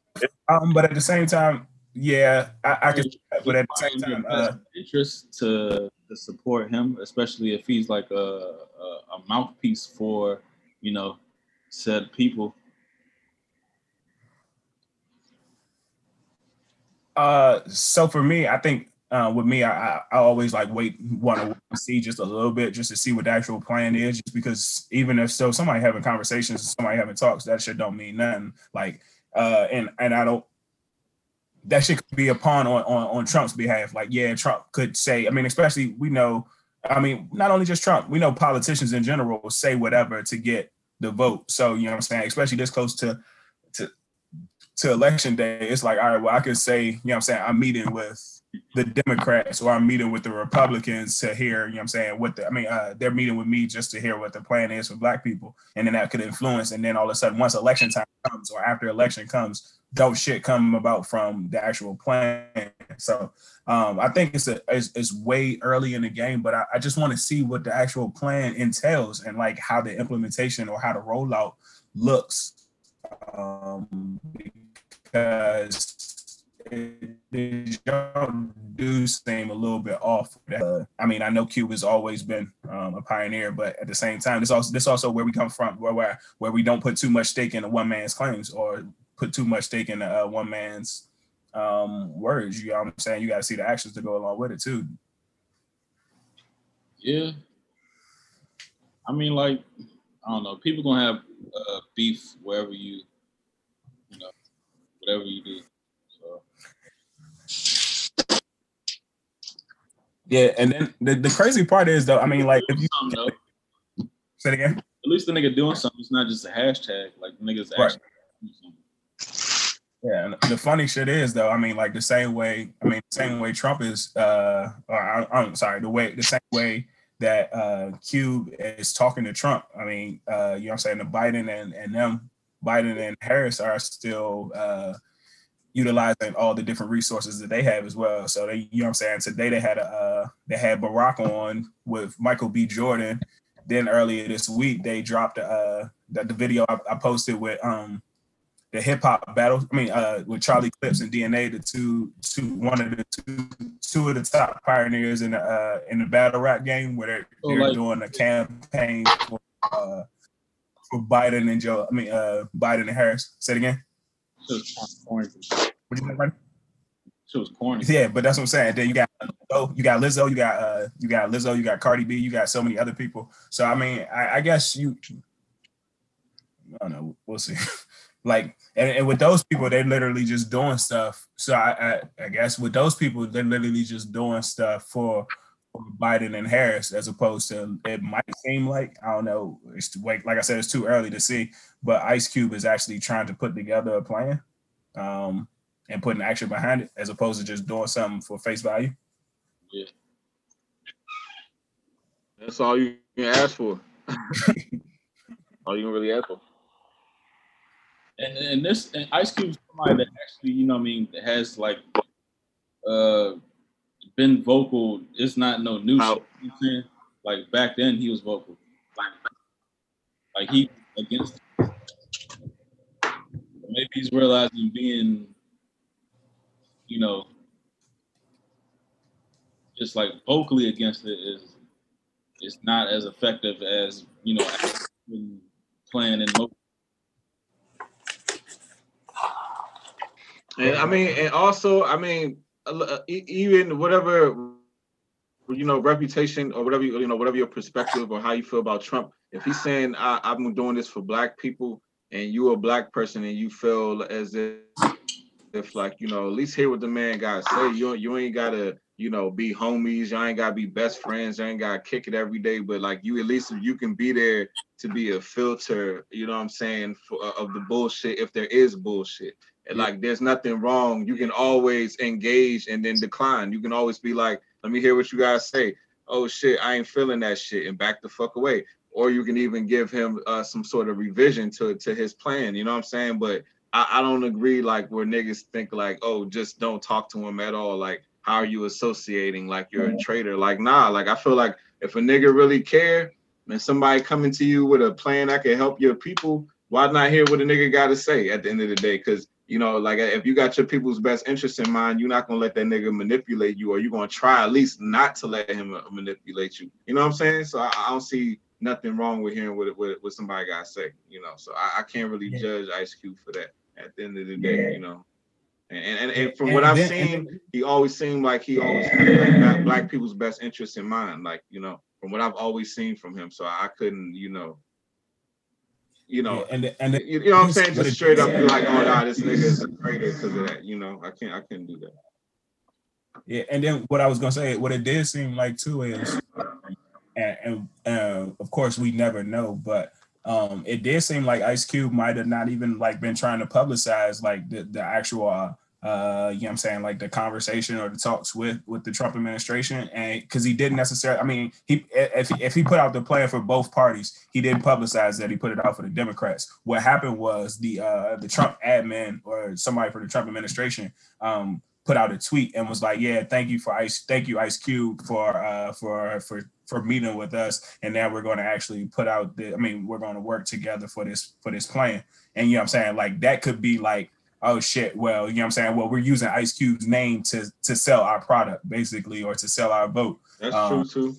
um, but at the same time, yeah, I, I can. But at the same time, uh, interest to to support him, especially if he's like a, a a mouthpiece for you know said people. Uh, so for me, I think uh, with me, I, I I always like wait, want to see just a little bit, just to see what the actual plan is. Just because even if so, somebody having conversations, somebody having talks, that shit don't mean nothing. Like, uh, and and I don't. That shit could be upon on, on on Trump's behalf. Like, yeah, Trump could say. I mean, especially we know. I mean, not only just Trump, we know politicians in general say whatever to get the vote. So you know what I'm saying, especially this close to to to election day, it's like, all right, well, I could say, you know what I'm saying, I'm meeting with the Democrats or I'm meeting with the Republicans to hear, you know what I'm saying, what the, I mean, uh, they're meeting with me just to hear what the plan is for black people. And then that could influence. And then all of a sudden, once election time comes or after election comes, dope shit come about from the actual plan. So um, I think it's a it's, it's way early in the game, but I, I just want to see what the actual plan entails and like how the implementation or how the rollout looks. Um, because it, it do seem a little bit off. Uh, I mean, I know Cube has always been um, a pioneer, but at the same time, this also this also where we come from, where where, where we don't put too much stake in a one man's claims or put too much stake in uh, one man's um, words. You know what I'm saying? You got to see the actions to go along with it too. Yeah. I mean, like, I don't know. People gonna have uh, beef wherever you, you know, whatever you do. So Yeah, and then the, the crazy part is though, I mean, like if you say it again. At least the nigga doing something. It's not just a hashtag. Like the niggas Right. actually. Yeah, and the funny shit is though, I mean, like the same way, I mean, the same way Trump is, uh, or I, I'm sorry, the way, the same way that uh, Cube is talking to Trump. I mean, uh, you know what I'm saying? The Biden and, and them, Biden and Harris are still uh, utilizing all the different resources that they have as well. So they, you know what I'm saying? Today they had a uh, they had Barack on with Michael B. Jordan. Then earlier this week they dropped uh the, the video I, I posted with um the hip hop battle. I mean, uh, with Charlie Clips and DNA, the two, two, one of the two, two of the top pioneers in the uh, in the battle rap game, where they're, So, they're like- doing a campaign for uh, for Biden and Joe. I mean, uh, Biden and Harris. Say it again. Shit was corny. What you think? Shit was corny. Yeah, but that's what I'm saying. Then you got oh, you got Lizzo, you got uh, you got Lizzo, you got Cardi B, you got so many other people. So I mean, I, I guess you. I don't know. We'll see. like, and, and with those people, they're literally just doing stuff. So I, I, I guess with those people, they're literally just doing stuff for, for Biden and Harris, as opposed to it might seem like I don't know. It's like like I said, it's too early to see. But Ice Cube is actually trying to put together a plan. Um, and putting action behind it as opposed to just doing something for face value. Yeah, that's all you can ask for. all you can really ask for. And and this and Ice Cube's somebody that actually, you know, what I mean, has like uh been vocal. It's not no new How- shit. You know what I'm saying? Like back then, he was vocal. Like, like he against. Maybe he's realizing being, you know, just like vocally against it is is not as effective as you know playing in motion. And I mean, and also, I mean, uh, even whatever you know, reputation or whatever you, you know, whatever your perspective or how you feel about Trump. If he's saying I, I'm doing this for black people, and you're a black person, and you feel as if, if like you know, at least hear what the man got to say. You you ain't gotta you know be homies. Y'all ain't gotta be best friends. You ain't gotta kick it every day. But like you, at least you can be there to be a filter. You know what I'm saying for, uh, of the bullshit if there is bullshit. And Yeah. like there's nothing wrong. You can always engage and then decline. You can always be like, let me hear what you guys say. Oh shit, I ain't feeling that shit and back the fuck away. Or you can even give him uh, some sort of revision to to his plan. You know what I'm saying? But I, I don't agree like where niggas think like, oh, just don't talk to him at all. Like, how are you associating like you're a traitor? Like, nah. Like I feel like if a nigga really care and somebody coming to you with a plan that can help your people, why not hear what a nigga got to say at the end of the day? Because you know, like if you got your people's best interest in mind, you're not gonna let that nigga manipulate you, or you're gonna try at least not to let him uh, manipulate you. You know what I'm saying? So I, I don't see nothing wrong with hearing what what, what somebody got to say. You know, so I, I can't really Yeah. judge Ice Cube for that at the end of the day. Yeah. You know, and and, and from And what I've then- seen, he always seemed like he always had like black, black people's best interest in mind. Like you know, from what I've always seen from him, so I couldn't, you know, you know. Yeah, and the- and the- You, know what I'm saying? Just straight up be like, oh nah, this nigga is a traitor because of that. You know, I can't I couldn't do that. Yeah, and then what I was gonna say, what it did seem like too is, and, and uh, of course we never know, but um, it did seem like Ice Cube might have not even like been trying to publicize like the the actual, uh, uh, you know, what I'm saying like the conversation or the talks with with the Trump administration, and because he didn't necessarily, I mean, he if he, if he put out the plan for both parties, he didn't publicize that he put it out for the Democrats. What happened was the uh the Trump admin or somebody for the Trump administration um put out a tweet and was like, "Yeah, thank you for Ice, thank you Ice Cube for uh for for for meeting with us, and now we're going to actually put out the. I mean, we're going to work together for this for this plan." And you know what I'm saying? Like that could be like, "Oh shit, well, you know what I'm saying? Well, we're using Ice Cube's name to to sell our product, basically, or to sell our vote." That's Um, true too.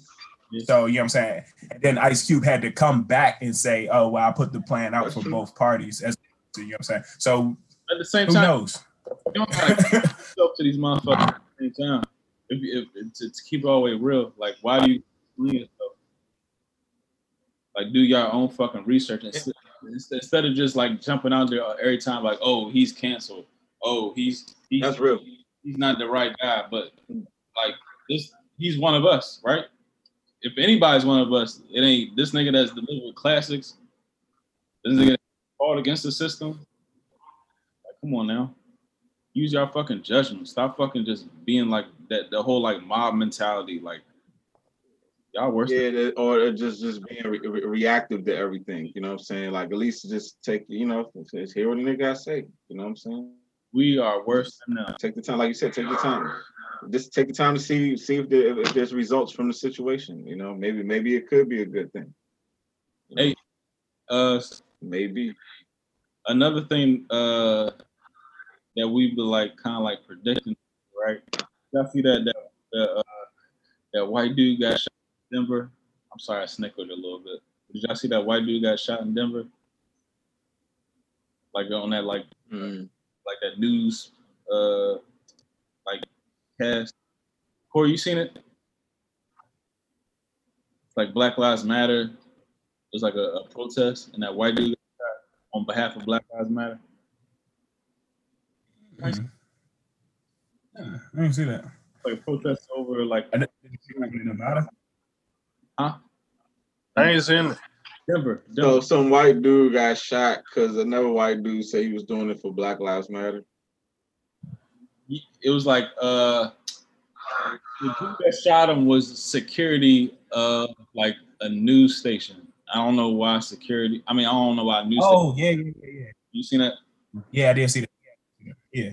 So you know what I'm saying? And then Ice Cube had to come back and say, "Oh, well, I put the plan out That's for true. both parties." As you know what I'm saying? So At the same who time, knows? you don't gotta keep yourself to these motherfuckers at the same time. If, if, if to, to keep it all the way real, like why do you explain yourself? Like do your own fucking research and instead, instead of just like jumping out there every time like, oh, he's canceled. Oh, he's he's That's real. He's not the right guy, but like this, he's one of us, right? If anybody's one of us, it ain't this nigga that's delivered classics. This nigga fought against the system. Like, come on now use your fucking judgment. Stop fucking just being like that. The whole like mob mentality. Like Y'all worse. Yeah, that- or just just being re- re- reactive to everything. You know what I'm saying? Like at least just take, you know, just hear what the nigga say. You know what I'm saying? We are worse than them. Take the time, like you said, take the time. Just take the time to see see if there if there's results from the situation. You know, maybe maybe it could be a good thing. You know, Hey. Uh, maybe. another thing uh that we've been like kind of like predicting, right? Y'all see that that that, uh, that white dude got shot Denver? I'm sorry, I snickered a little bit. Did y'all see that white dude got shot in Denver? Like on that like Mm. like that news uh like cast. Corey, you seen it? It's like Black Lives Matter. There's like a, a protest, and that white dude got shot on behalf of Black Lives Matter. Mhm. Yeah, I didn't see that. Like a protest over like I didn't did you see like in Nevada. Huh? I ain't seen it. Denver. So some white dude got shot because another white dude said he was doing it for Black Lives Matter. It was like uh the dude that shot him was security of like a news station. I don't know why security. I mean, I don't know why news. station. Oh yeah, yeah, yeah, yeah. You seen that? Yeah, I did see that. Yeah.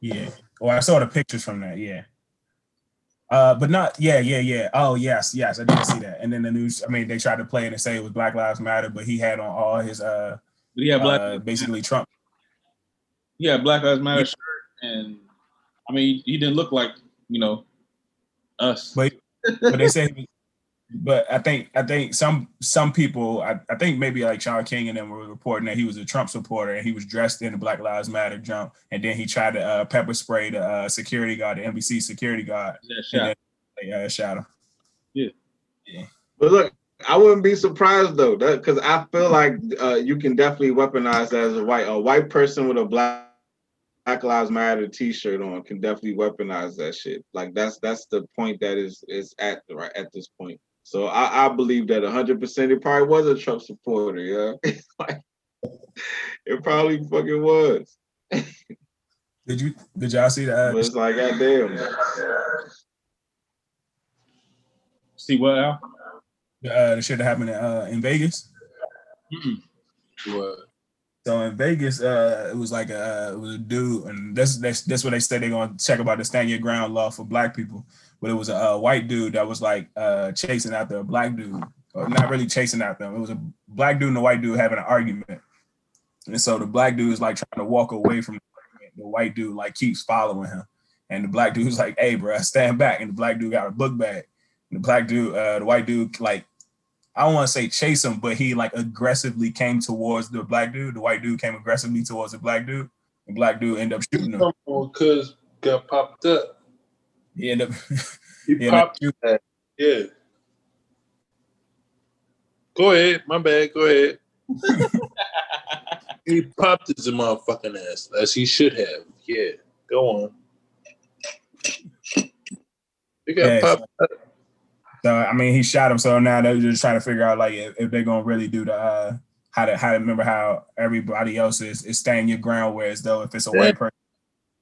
Yeah. Well, I saw the pictures from that. Yeah. Uh, but not. Yeah, yeah, yeah. Oh, yes, yes, I did see that. And then the news. I mean, they tried to play it and say it was Black Lives Matter, but he had on all his uh, But he had black. uh basically Trump. Yeah, Black Lives Matter shirt, and I mean, he didn't look like you know us. But but they say. But I think I think some some people I, I think maybe like Shaun King and them were reporting that he was a Trump supporter and he was dressed in the Black Lives Matter jump and then he tried to uh, pepper spray the uh, security guard, the NBC security guard, Yeah, and shot. then they uh, shot him. But look, I wouldn't be surprised though, because I feel like uh, you can definitely weaponize that as a white a white person with a black Black Lives Matter T-shirt on can definitely weaponize that shit. Like that's that's the point that is is at the right at this point. So I, I believe that 100 percent it probably was a Trump supporter. Yeah, like, it probably fucking was. Did you did y'all see that? But it's like goddamn. See what Al? the, uh, the shit that happened in, uh, in Vegas? Mm-mm. What? So in Vegas, uh, it was like a it was a dude, and that's that's that's what they said they're gonna check about the stand your ground law for black people. But it was a, uh white dude that was like uh, chasing after a black dude, or not really chasing after him. It was a black dude and a white dude having an argument, and so the black dude is like trying to walk away from the. The white dude like keeps following him, and the black dude's like, "Hey, bro, stand back!" And the black dude got a book bag. And the black dude, uh, the white dude, like I don't want to say chase him, but he like aggressively came towards the black dude. The white dude came aggressively towards the black dude. The black dude ended up shooting him. Come on, cuz got popped up. He ended up He he ended up popped. shooting. Yeah. Go ahead. My bad. Go ahead. he popped his motherfucking ass as he should have. Yeah. Go on. He got Yeah, popped. So I mean, he shot him. So now they're just trying to figure out like if, if they're gonna really do the uh, how to how to remember how everybody else is is staying your ground. Whereas though if it's a Yeah. white person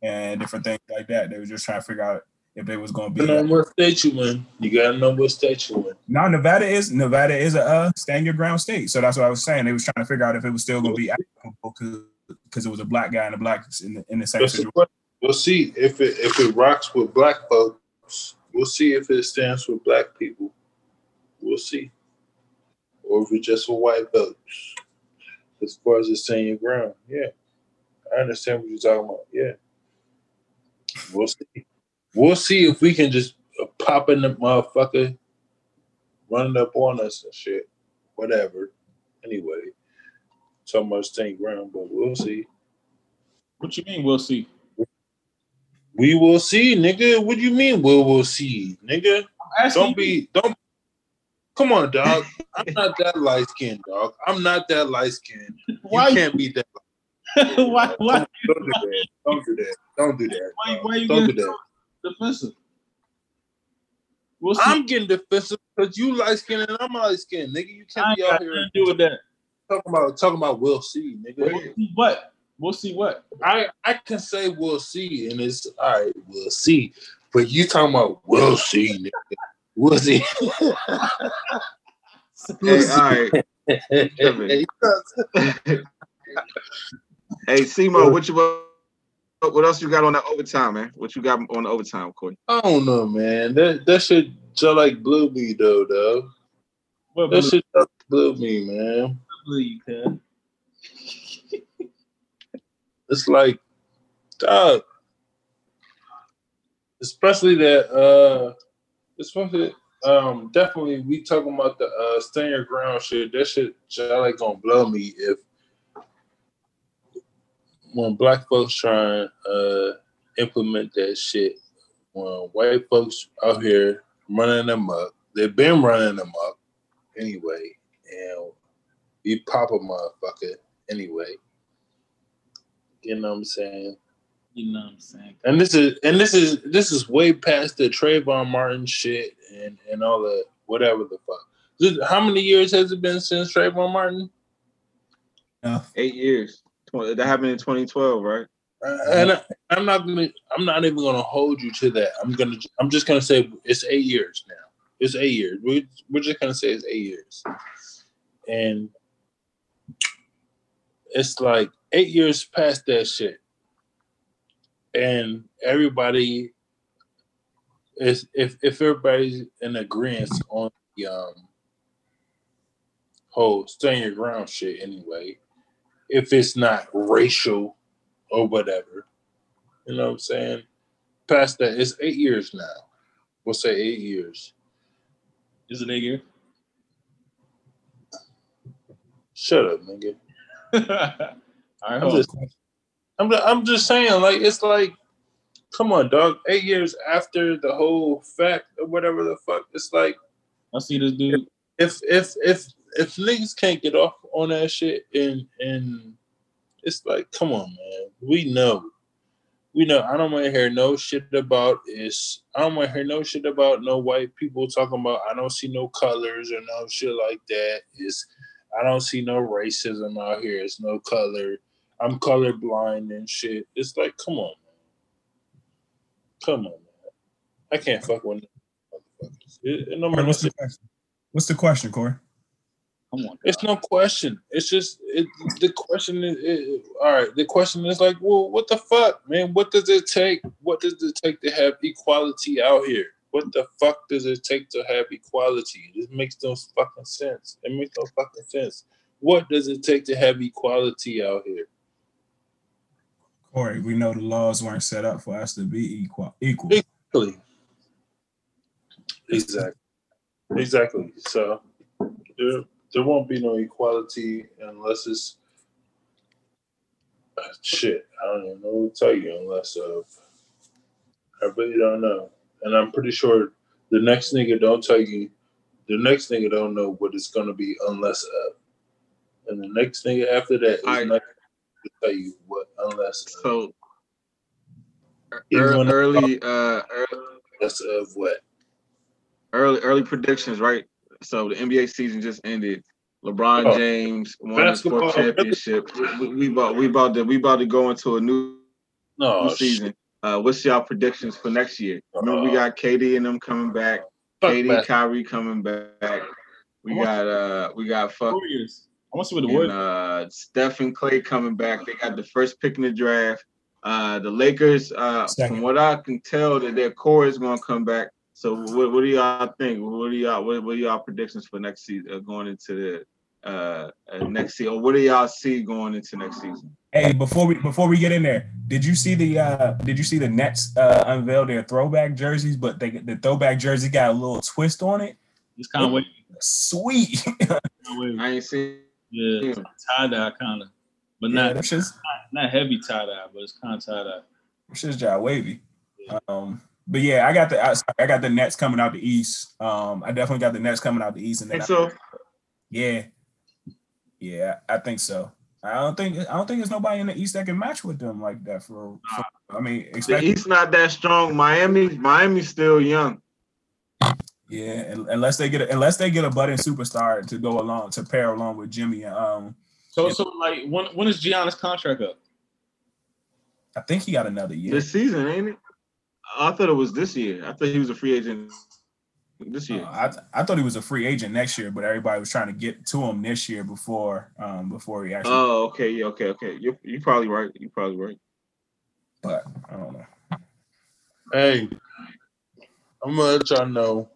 and different things like that, they were just trying to figure out if they was gonna be. You know what state you in. You gotta know what state you in. No, Nevada is Nevada is a uh, stand your ground state. So that's what I was saying. They was trying to figure out if it was still gonna be applicable because it was a black guy and a black in the, in the same situation. We'll see if it if it rocks with black folks. We'll see if it stands for black people. We'll see. Or if it's just for white folks. As far as staying your ground. Yeah. I understand what you're talking about. Yeah. We'll see. We'll see if we can just pop in the motherfucker running up on us and shit. Whatever. Anyway. So much staying ground, but we'll see. What you mean? We'll see. We will see, nigga. What do you mean? We will see, nigga. Don't be, don't. Come on, dog. I'm not that light skinned, dog. I'm not that light skinned. You Why? can't be that. why? Why? Don't do that. Don't do that. Don't do that. Why, why you Don't do that. defensive? We'll. I'm getting defensive because you light skinned and I'm light skinned, nigga. You can't ain't be out here do with that. talking about talking about we'll see, We'll nigga. see what? We'll see what? I I can say we'll see, and it's all right. We'll see, but you talking about we'll see, nigga. Was he? Hey, all right. Hey, Hey, Simo, what you what, what else you got on that overtime, man? What you got on the overtime, Corey? I don't know, man. That that shit just like blew me though, though. What That should blue, shit just blew me, man. blue you can? It's like, dog. Especially that, uh, especially, um, definitely we talking about the uh, stand your ground shit. That shit, just like gonna blow me if when black folks try and uh, implement that shit. When white folks out here running them up, they've been running them up anyway, and we pop a motherfucker anyway. You know what I'm saying? You know what I'm saying? And this is and this is this is way past the Trayvon Martin shit and and all the whatever the fuck. This- How many years has it been since Trayvon Martin? Uh, Eight years. That happened in 2012, right? Uh, and I, I'm not gonna I'm not even gonna hold you to that. I'm gonna I'm just gonna say it's eight years now. It's eight years. We we're just gonna say it's eight years, and it's like eight years past that shit, and everybody is if if everybody's in agreement on the um whole stand your ground shit anyway, if it's not racial or whatever. You know what I'm saying? Past that, it's eight years now. We'll say eight years. Is it a year? Shut up, nigga. Right, I'm just, I'm, I'm just saying, like, it's like, come on, dog. Eight years after the whole fact or whatever the fuck, it's like. I see this dude. if if if if niggas can't get off on that shit and and it's like, come on, man. We know. We know I don't want to hear no shit about is I don't want to hear no shit about no white people talking about I don't see no colors or no shit like that. Is I don't see no racism out here. It's no color. I'm colorblind and shit. It's like, come on, man. Come on, man. I can't fuck with motherfuckers. It, it no Corey, matter what's the question? What's the question, Corey? Come on. It's no question. It's just it, the question is it, all right. The question is like, well, what the fuck, man? What does it take? What does it take to have equality out here? What the fuck does it take to have equality? It makes no fucking sense. It makes no fucking sense. What does it take to have equality out here? Corey, we know the laws weren't set up for us to be equal. Equal. Exactly. Exactly. Exactly. So there, there won't be no equality unless it's uh, shit. I don't even know what to tell you unless of I really don't know. And I'm pretty sure the next nigga don't tell you the next nigga don't know what it's gonna be unless of. And the next nigga after that is I- not to tell you what unless of. So Even ear- early, uh, early, unless of what? early, early predictions, right? So the NBA season just ended. LeBron Oh, James won the basketball. fourth championship. We, we about we about to we about to go into a new, No new season. Uh, what's y'all predictions for next year? Remember, we Uh, got KD and them coming back. Fuck KD, basketball. Kyrie coming back. We got uh, we got fuck Warriors. I want to see what the and, Warriors. uh, Steph and Clay coming back. They got the first pick in the draft. Uh, the Lakers, uh, from what I can tell, that their core is going to come back. So, what, what do y'all think? What do y'all what, what are y'all predictions for next season, uh, going into the uh, uh, next season? Or what do y'all see going into next season? Hey, before we before we get in there, did you see the uh did you see the Nets uh unveil their throwback jerseys? But they the throwback jersey got a little twist on it. It's kind of. Sweet. I ain't seen. Yeah, tie dye kind of, but yeah, not them shit's not heavy tie dye, but it's kind of tie dye. them shit's job wavy. Um, but yeah, I got the I, I got the Nets coming out the East. Um, I definitely got the Nets coming out the East, and then I- so, yeah, yeah, I think so. I don't think I don't think there's nobody in the East that can match with them like that. For, for I mean, the especially East not that strong. Miami, Miami's still young. Yeah, unless they get a, unless they get a budding superstar to go along to pair along with Jimmy. Um, So, Yeah. so like, when when is Giannis contract up? I think he got another year. This season, ain't it? I thought it was this year. I thought he was a free agent. this year. Uh, I I thought he was a free agent next year, but everybody was trying to get to him this year before um before he actually. Oh, okay, yeah, okay, okay. You you probably right. You probably right. but I don't know. Hey, I'm gonna let y'all know.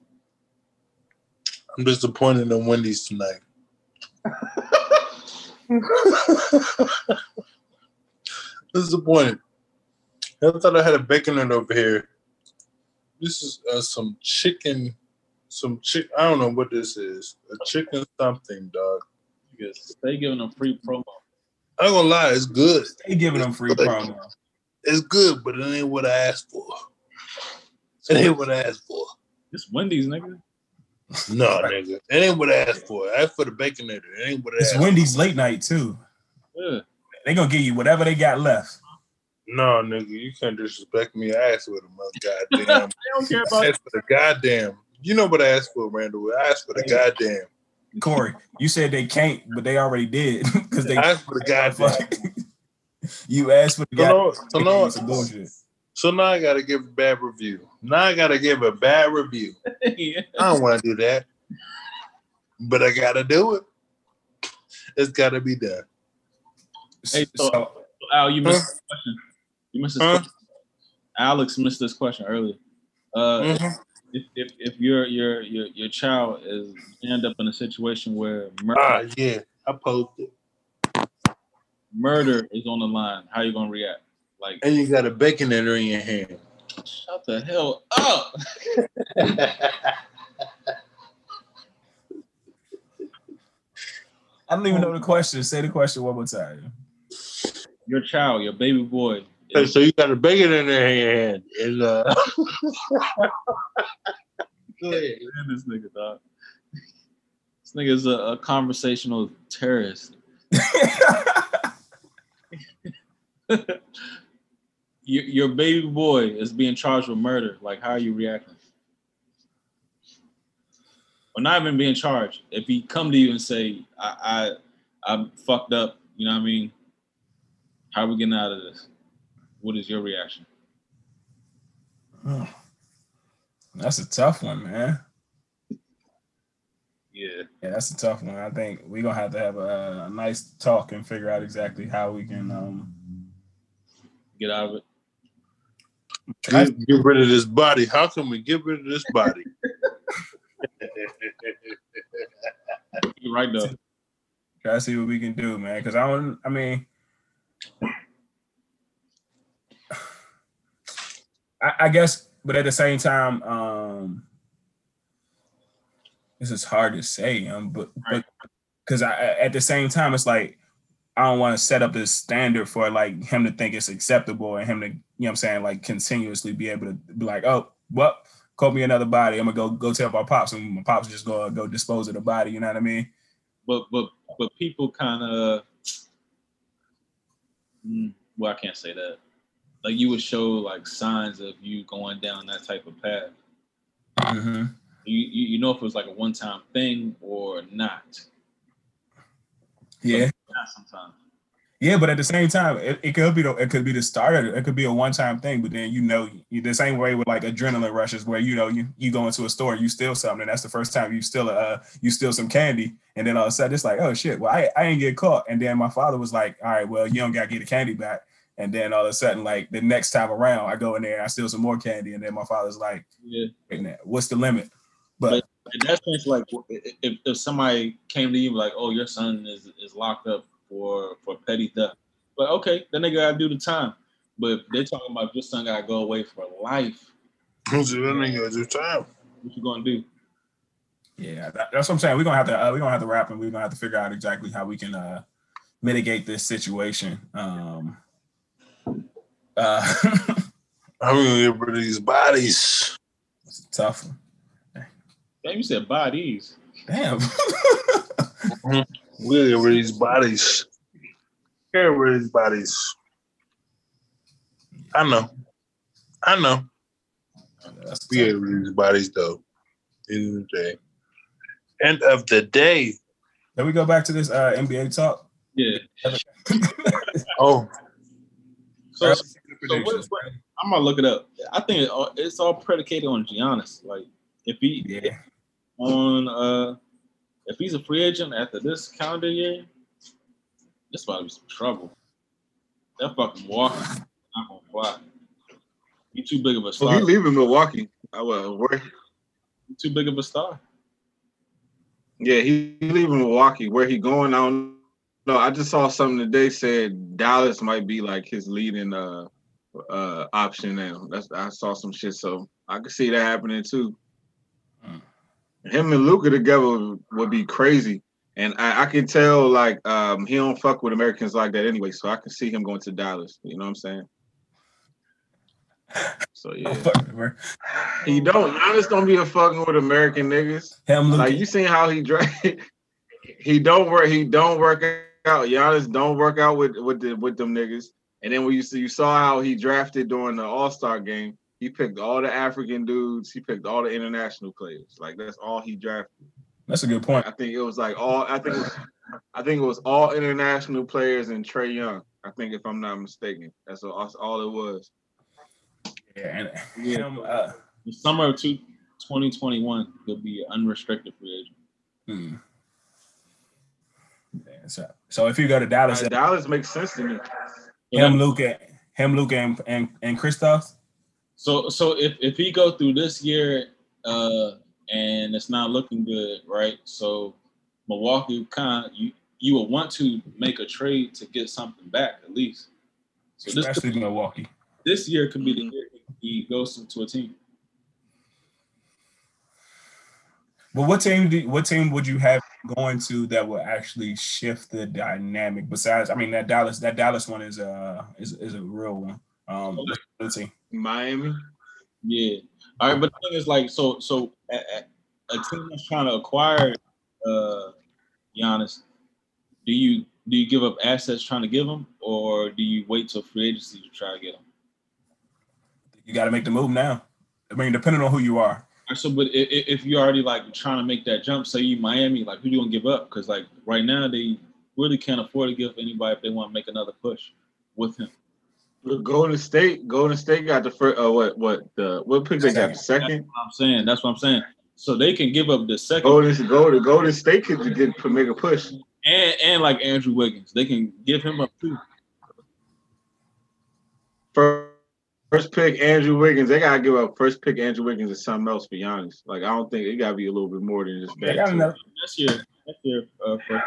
I'm disappointed in Wendy's tonight. disappointed. I thought I had a bacon in over here. This is uh, some chicken, some chick. I don't know what this is. A chicken something, dog. Because they giving them free promo. I ain't gonna lie, it's good. They giving them free promo. It's good, but it ain't what I asked for. It ain't what I asked for. It's Wendy's, nigga. No, nigga. It ain't what I asked for. I asked for the baconator. It ain't what I It's asked Wendy's late night too. Yeah. They gonna give you whatever they got left. No, nigga, you can't disrespect me. I asked for the mother goddamn. They don't care I about asked for the goddamn. You know what I asked for, Randall. I asked for the goddamn. Corey, you said they can't, but they already did because they I asked for the goddamn. you asked for the So goddamn. no, so no, Some bullshit. So now I gotta give a bad review. Now I gotta give a bad review. yeah. I don't want to do that, but I gotta do it. It's gotta be done. Hey, so- So, Al, you missed Huh? this question. You missed this Huh? question. Alex missed this question earlier. Uh, Mhm. if, if if your your your your child is end up in a situation where murder, Ah, yeah, I posted. murder is on the line, how you gonna react? Like, And you got a baconator in your hand. shut the hell up! I don't even know the question. Say the question one more time. Your child, your baby boy. Is, so you got a bacon in your hand. And, uh, Go ahead. Man, this nigga, dog. This nigga is a, a conversational terrorist. Your, your baby boy is being charged with murder. Like, how are you reacting? Or not even being charged. If he come to you and say, I, I, I'm fucked up, you know what I mean? How are we getting out of this? What is your reaction? Oh, That's a tough one, man. Yeah. Yeah, that's a tough one. I think we're gonna have to have a, a nice talk and figure out exactly how we can um Get out of it. Get, get rid of this body. How can we get rid of this body? Right though. try to see what we can do, man. Because I don't. I mean, I, I guess, but at the same time, um this is hard to say. Um, but but because I at the same time, it's like I don't want to set up this standard for like him to think it's acceptable and him to, you know what I'm saying, like continuously be able to be like, oh, well, call me another body. I'm gonna go go tell my pops, and my pops just gonna go dispose of the body. You know what I mean? but but but people kind of well i can't say that like you would show like signs of you going down that type of path Mm-hmm. you you, you know if it was like a one-time thing or not Yeah, not sometimes yeah, but at the same time, it, it could be the it could be the starter. It could be a one time thing, but then you know you, the same way with like adrenaline rushes, where you know you, you go into a store, you steal something, and that's the first time you steal uh you steal some candy, and then all of a sudden it's like oh shit, well I I ain't get caught, and then my father was like, all right, well you don't gotta get the candy back, and then all of a sudden like the next time around I go in there, I steal some more candy, and then my father's like, yeah wait a minute, what's the limit? But in that sense like if, if somebody came to you like oh your son is is locked up for for petty theft but okay then they gotta do the time but if they're talking about your son gotta go away for life so that nigga do time. what you gonna do Yeah, that, that's what I'm saying. We're gonna have to uh, we're gonna have to wrap and we're gonna have to figure out exactly how we can uh mitigate this situation. Um uh I'm gonna get rid of these bodies. it's a tough one. Damn, you said bodies. Damn. We're gonna get rid of these bodies. Get rid of these bodies. I know. I know. That's We get rid these bodies though. End of the day. End of the day. Then we go back to this uh NBA talk. Yeah. Oh, So, so what, what, I'm gonna look it up. I think it's all predicated on Giannis. Like if he Yeah. On uh if he's a free agent after this calendar year, this about to be some trouble. That fucking Walker not gonna fly. He too big of a star. he leaving Milwaukee. I will. Where? He too big of a star. Yeah, he he leaving Milwaukee. Where he going? I don't know. I just saw something today said Dallas might be like his leading uh uh option now. That's I saw some shit, so I could see that happening too. Him and Luka together would, be crazy. And I, I can tell like um he don't fuck with Americans like that anyway, so I can see him going to Dallas. You know what I'm saying? So yeah. with He don't Giannis don't be a fucking with American niggas. him. Like you seen how he dra he don't work. He don't work out. Giannis don't work out with with the with them niggas. And then when you see you saw how he drafted during the All Star game, he picked all the African dudes. He picked all the international players. Like that's all he drafted. That's a good point. I think it was like all. I think it was, I think it was all international players and Trae Young. I think if I'm not mistaken, that's all, that's all it was. Yeah, and Yeah. him. Uh, The summer of two, 2021, he'll be an unrestricted free agent. hmm. Yeah, so, so if you go to Dallas, Uh, Dallas makes sense to me. him, Luka, him, Luka, and and, and Kristaps. So so if if he go through this year uh and it's not looking good, right? So Milwaukee kind of you you would want to make a trade to get something back at least. So this especially Milwaukee. this year could be the year he goes to a team. But what team? Do, what team would you have going to that will actually shift the dynamic? Besides, I mean, that Dallas, that Dallas one is a is, is a real one. Um, team? Miami. Yeah. All right, but the thing is like so so a, a- team that's trying to acquire uh Giannis, do you do you give up assets trying to give him, or do you wait till free agency to try to get him? You got to make the move now. I mean, depending on who you are. So, but if you're already like trying to make that jump, say you Miami, like who do you gonna give up? Because like right now they really can't afford to give anybody if they want to make another push with him. Golden State. Golden State got the first. Uh, what? What? The what pick they got? The That's second. what I'm saying. That's what I'm saying. So they can give up the second Golden Golden Golden State could get could make a push. and and like Andrew Wiggins, they can give him up too. First, first pick Andrew Wiggins. They gotta give up first pick Andrew Wiggins and something else. To be honest, like I don't think it gotta be a little bit more than just that. got too. another. Next year, year, uh, first.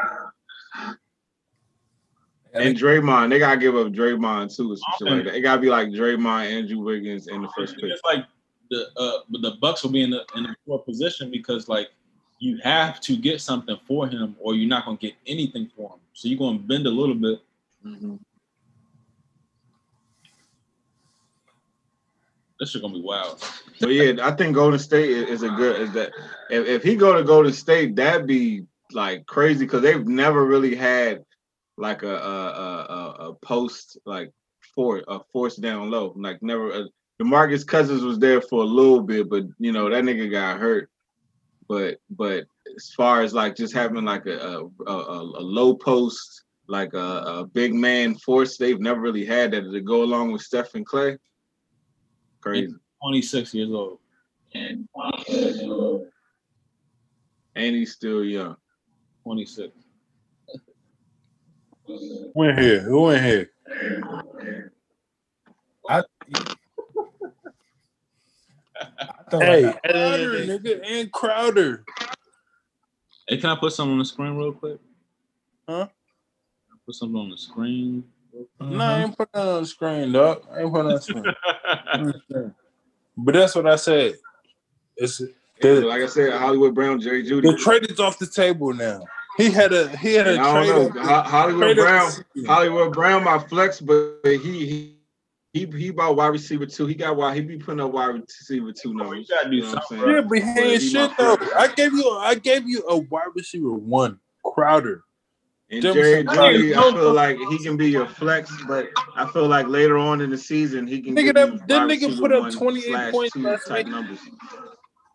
And Draymond, they gotta give up Draymond too. Or some shit like that. It gotta be like Draymond, Andrew Wiggins, in the first pick. It's like the uh, but the Bucks will be in the in a poor position because like you have to get something for him, or you're not gonna get anything for him. So you're gonna bend a little bit. Mhm. This is gonna be wild. But yeah, I think Golden State is, is a good. Is that if, if he go to Golden State, that'd be like crazy because they've never really had like a a, a, a- post like for a force down low. Like never. Uh, Demarcus Cousins was there for a little bit, but you know that nigga got hurt. But but as far as like just having like a a, a, a low post, like a, a big man force, they've never really had that to go along with Steph and Klay. Crazy. 26 years old. And, And he's still young. 26. Who in here? Who in here? I, I feel Hey, like Crowder, nigga, and Crowder. Hey, can I put something on the screen real quick? Huh? Put something on the screen. No, I ain't putting that on the screen, dog. I ain't putting that on the screen. Mm-hmm. but that's what I said. It's Yeah, the, like I said, Hollywood Brown, Jerry Jeudy. the trade is off the table now. He had a he had a And I don't know. Hollywood trade Brown, season. Hollywood Brown, my flex, but he he he he bought wide receiver two. He got wide. He be putting up wide receiver two numbers. gotta do You know what I'm something, saying? Yeah, but he ain't shit though. I gave you I gave you a wide receiver one, Crowder. And Them Jerry some Jeudy, I feel like he can be your flex, but I feel like later on in the season he can. Nigga, that- that nigga put up 28 points last week. numbers.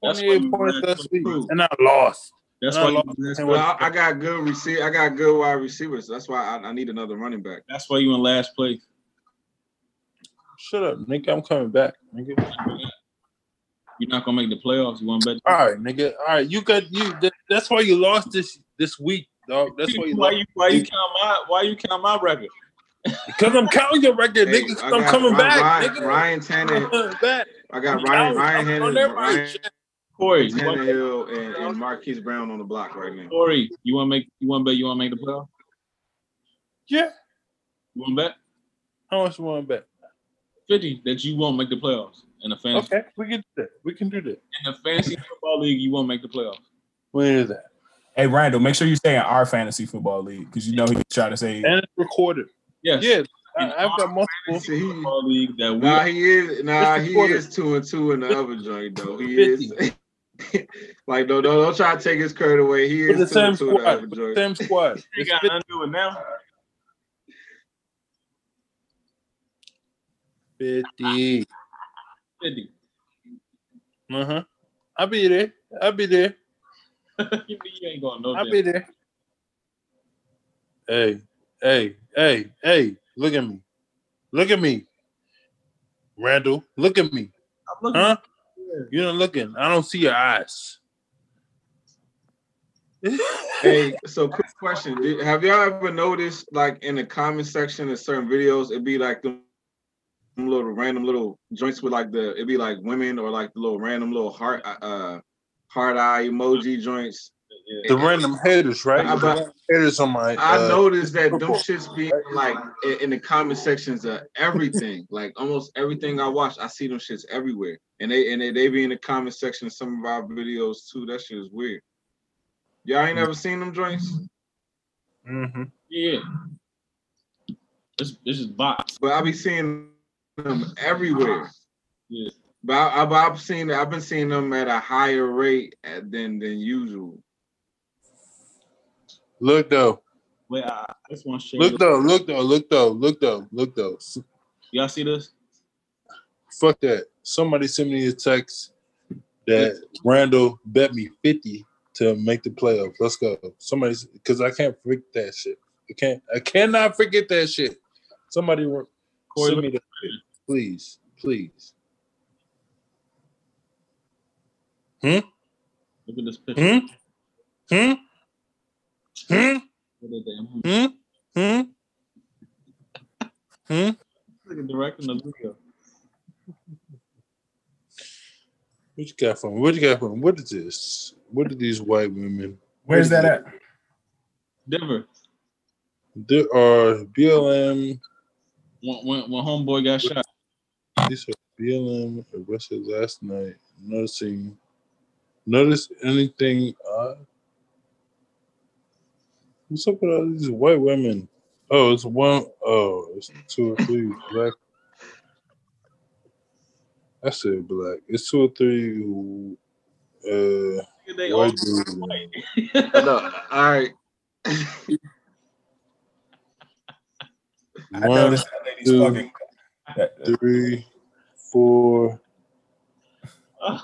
That's why 28 points last week, and I lost. That's And why lost you, ten Well, I, I got good receiver. I got good wide receivers. That's why I, I need another running back. that's why you in last place. Shut up, nigga. I'm coming back, nigga. You're not gonna make the playoffs. You want to bet? All right, nigga. All right, you got you. That, that's why you lost this this week, dog. That's why you why lost. you why you count my why you count my record? Because I'm counting your record, Hey, nigga. 'cause I I'm coming Ryan, back, Ryan, nigga. Ryan I'm Tannehill. coming back. I got I'm Ryan counting- Ryan I'm Tannehill, Ryan shit. Corey, you want, Tannehill and, and Marquise Brown on the block right now. Corey, you want to make you want to bet you want to make the playoffs? Yeah. You want to bet How much you want to bet? fifty that you won't make the playoffs in the fantasy Okay, we can do that. We can do that. in the fantasy football league. You won't make the playoffs. We can do that. Hey Randall, make sure you stay in our fantasy football league because you know he was trying to say And it's recorded. Yes. Yeah, I, I've got multiple. See, he- Football league that we Nah, he is. Nah, he is two and two in the other joint though. He is. like, no, no, don't try to take his credit away. He is the two same and two in the squad. the same squad. He got nothing to do with now. 50. Fifty. Uh huh. I'll be there. I'll be there. you ain't going no I'll be there. Hey, hey, hey, hey, look at me. Look at me. Randall, look at me. I'm looking Huh? You're not looking. I don't see your eyes. Hey, so quick question: Did, Have y'all ever noticed, like in the comment section of certain videos, it'd be like the little random little joints with like the it'd be like women or like the little random little heart uh heart eye emoji joints. Yeah. the random haters, right? I- The random haters on my. I uh, noticed that them shits be like in, in the comment sections of everything. like almost everything I watch, I see them shits everywhere. And they and they, they be in the comment section of some of our videos too. That shit is weird. Y'all ain't ever seen them joints? Mm-hmm. Yeah. This this is bots. But I be seeing them everywhere. Yeah. But I, I've, I've seen I've been seeing them at a higher rate than than usual. Look though, Wait, I, I just want to share. look though, look though, look though, look though, look though. Y'all see this? Fuck that. Somebody sent me a text that Randall bet me 50 to make the playoffs. Let's go. Somebody's because I can't forget that shit. I can't I cannot forget that shit. Somebody Corey, send me that shit. Please, please. Hmm? Look at this picture. Hmm? Hmm? Hmm? Look. Hmm? Hmm? Hmm? Look at directing the video. What you got from? What you got from? What is this? What are these white women? where's that at? Denver. There are BLM. When, when, when homeboy got shot. These are BLM arrested last night. Noticing, notice anything odd? What's up with all these white women? Oh, it's one. Oh, it's two or three black. I said black. It's two or three uh, They white dudes. white. No, all right. I One, noticed that lady's two, fucking. that- three, four,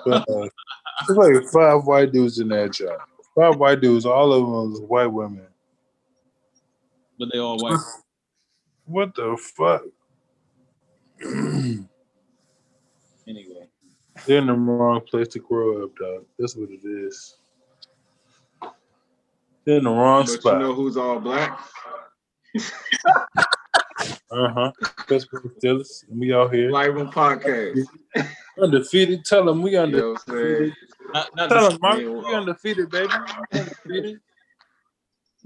five. It's like five white dudes in that job. Five white dudes, all of them was white women. But they all white. What the fuck? Anyway. They're in the wrong place to grow up, dog. That's what it is. They're in the wrong But you know who's all black? uh huh. Pittsburgh Steelers. And we out here Live on podcast. undefeated. Tell them we You undefeated. know what I'm saying? Not not Tell them, Mark, we undefeated, baby. We undefeated.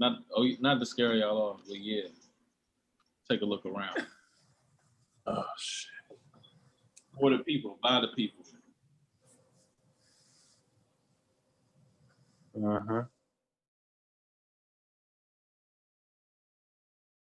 Not oh, not to scare y'all off, but yeah. Take a look around. Oh shit. For the people, by the people. Uh huh.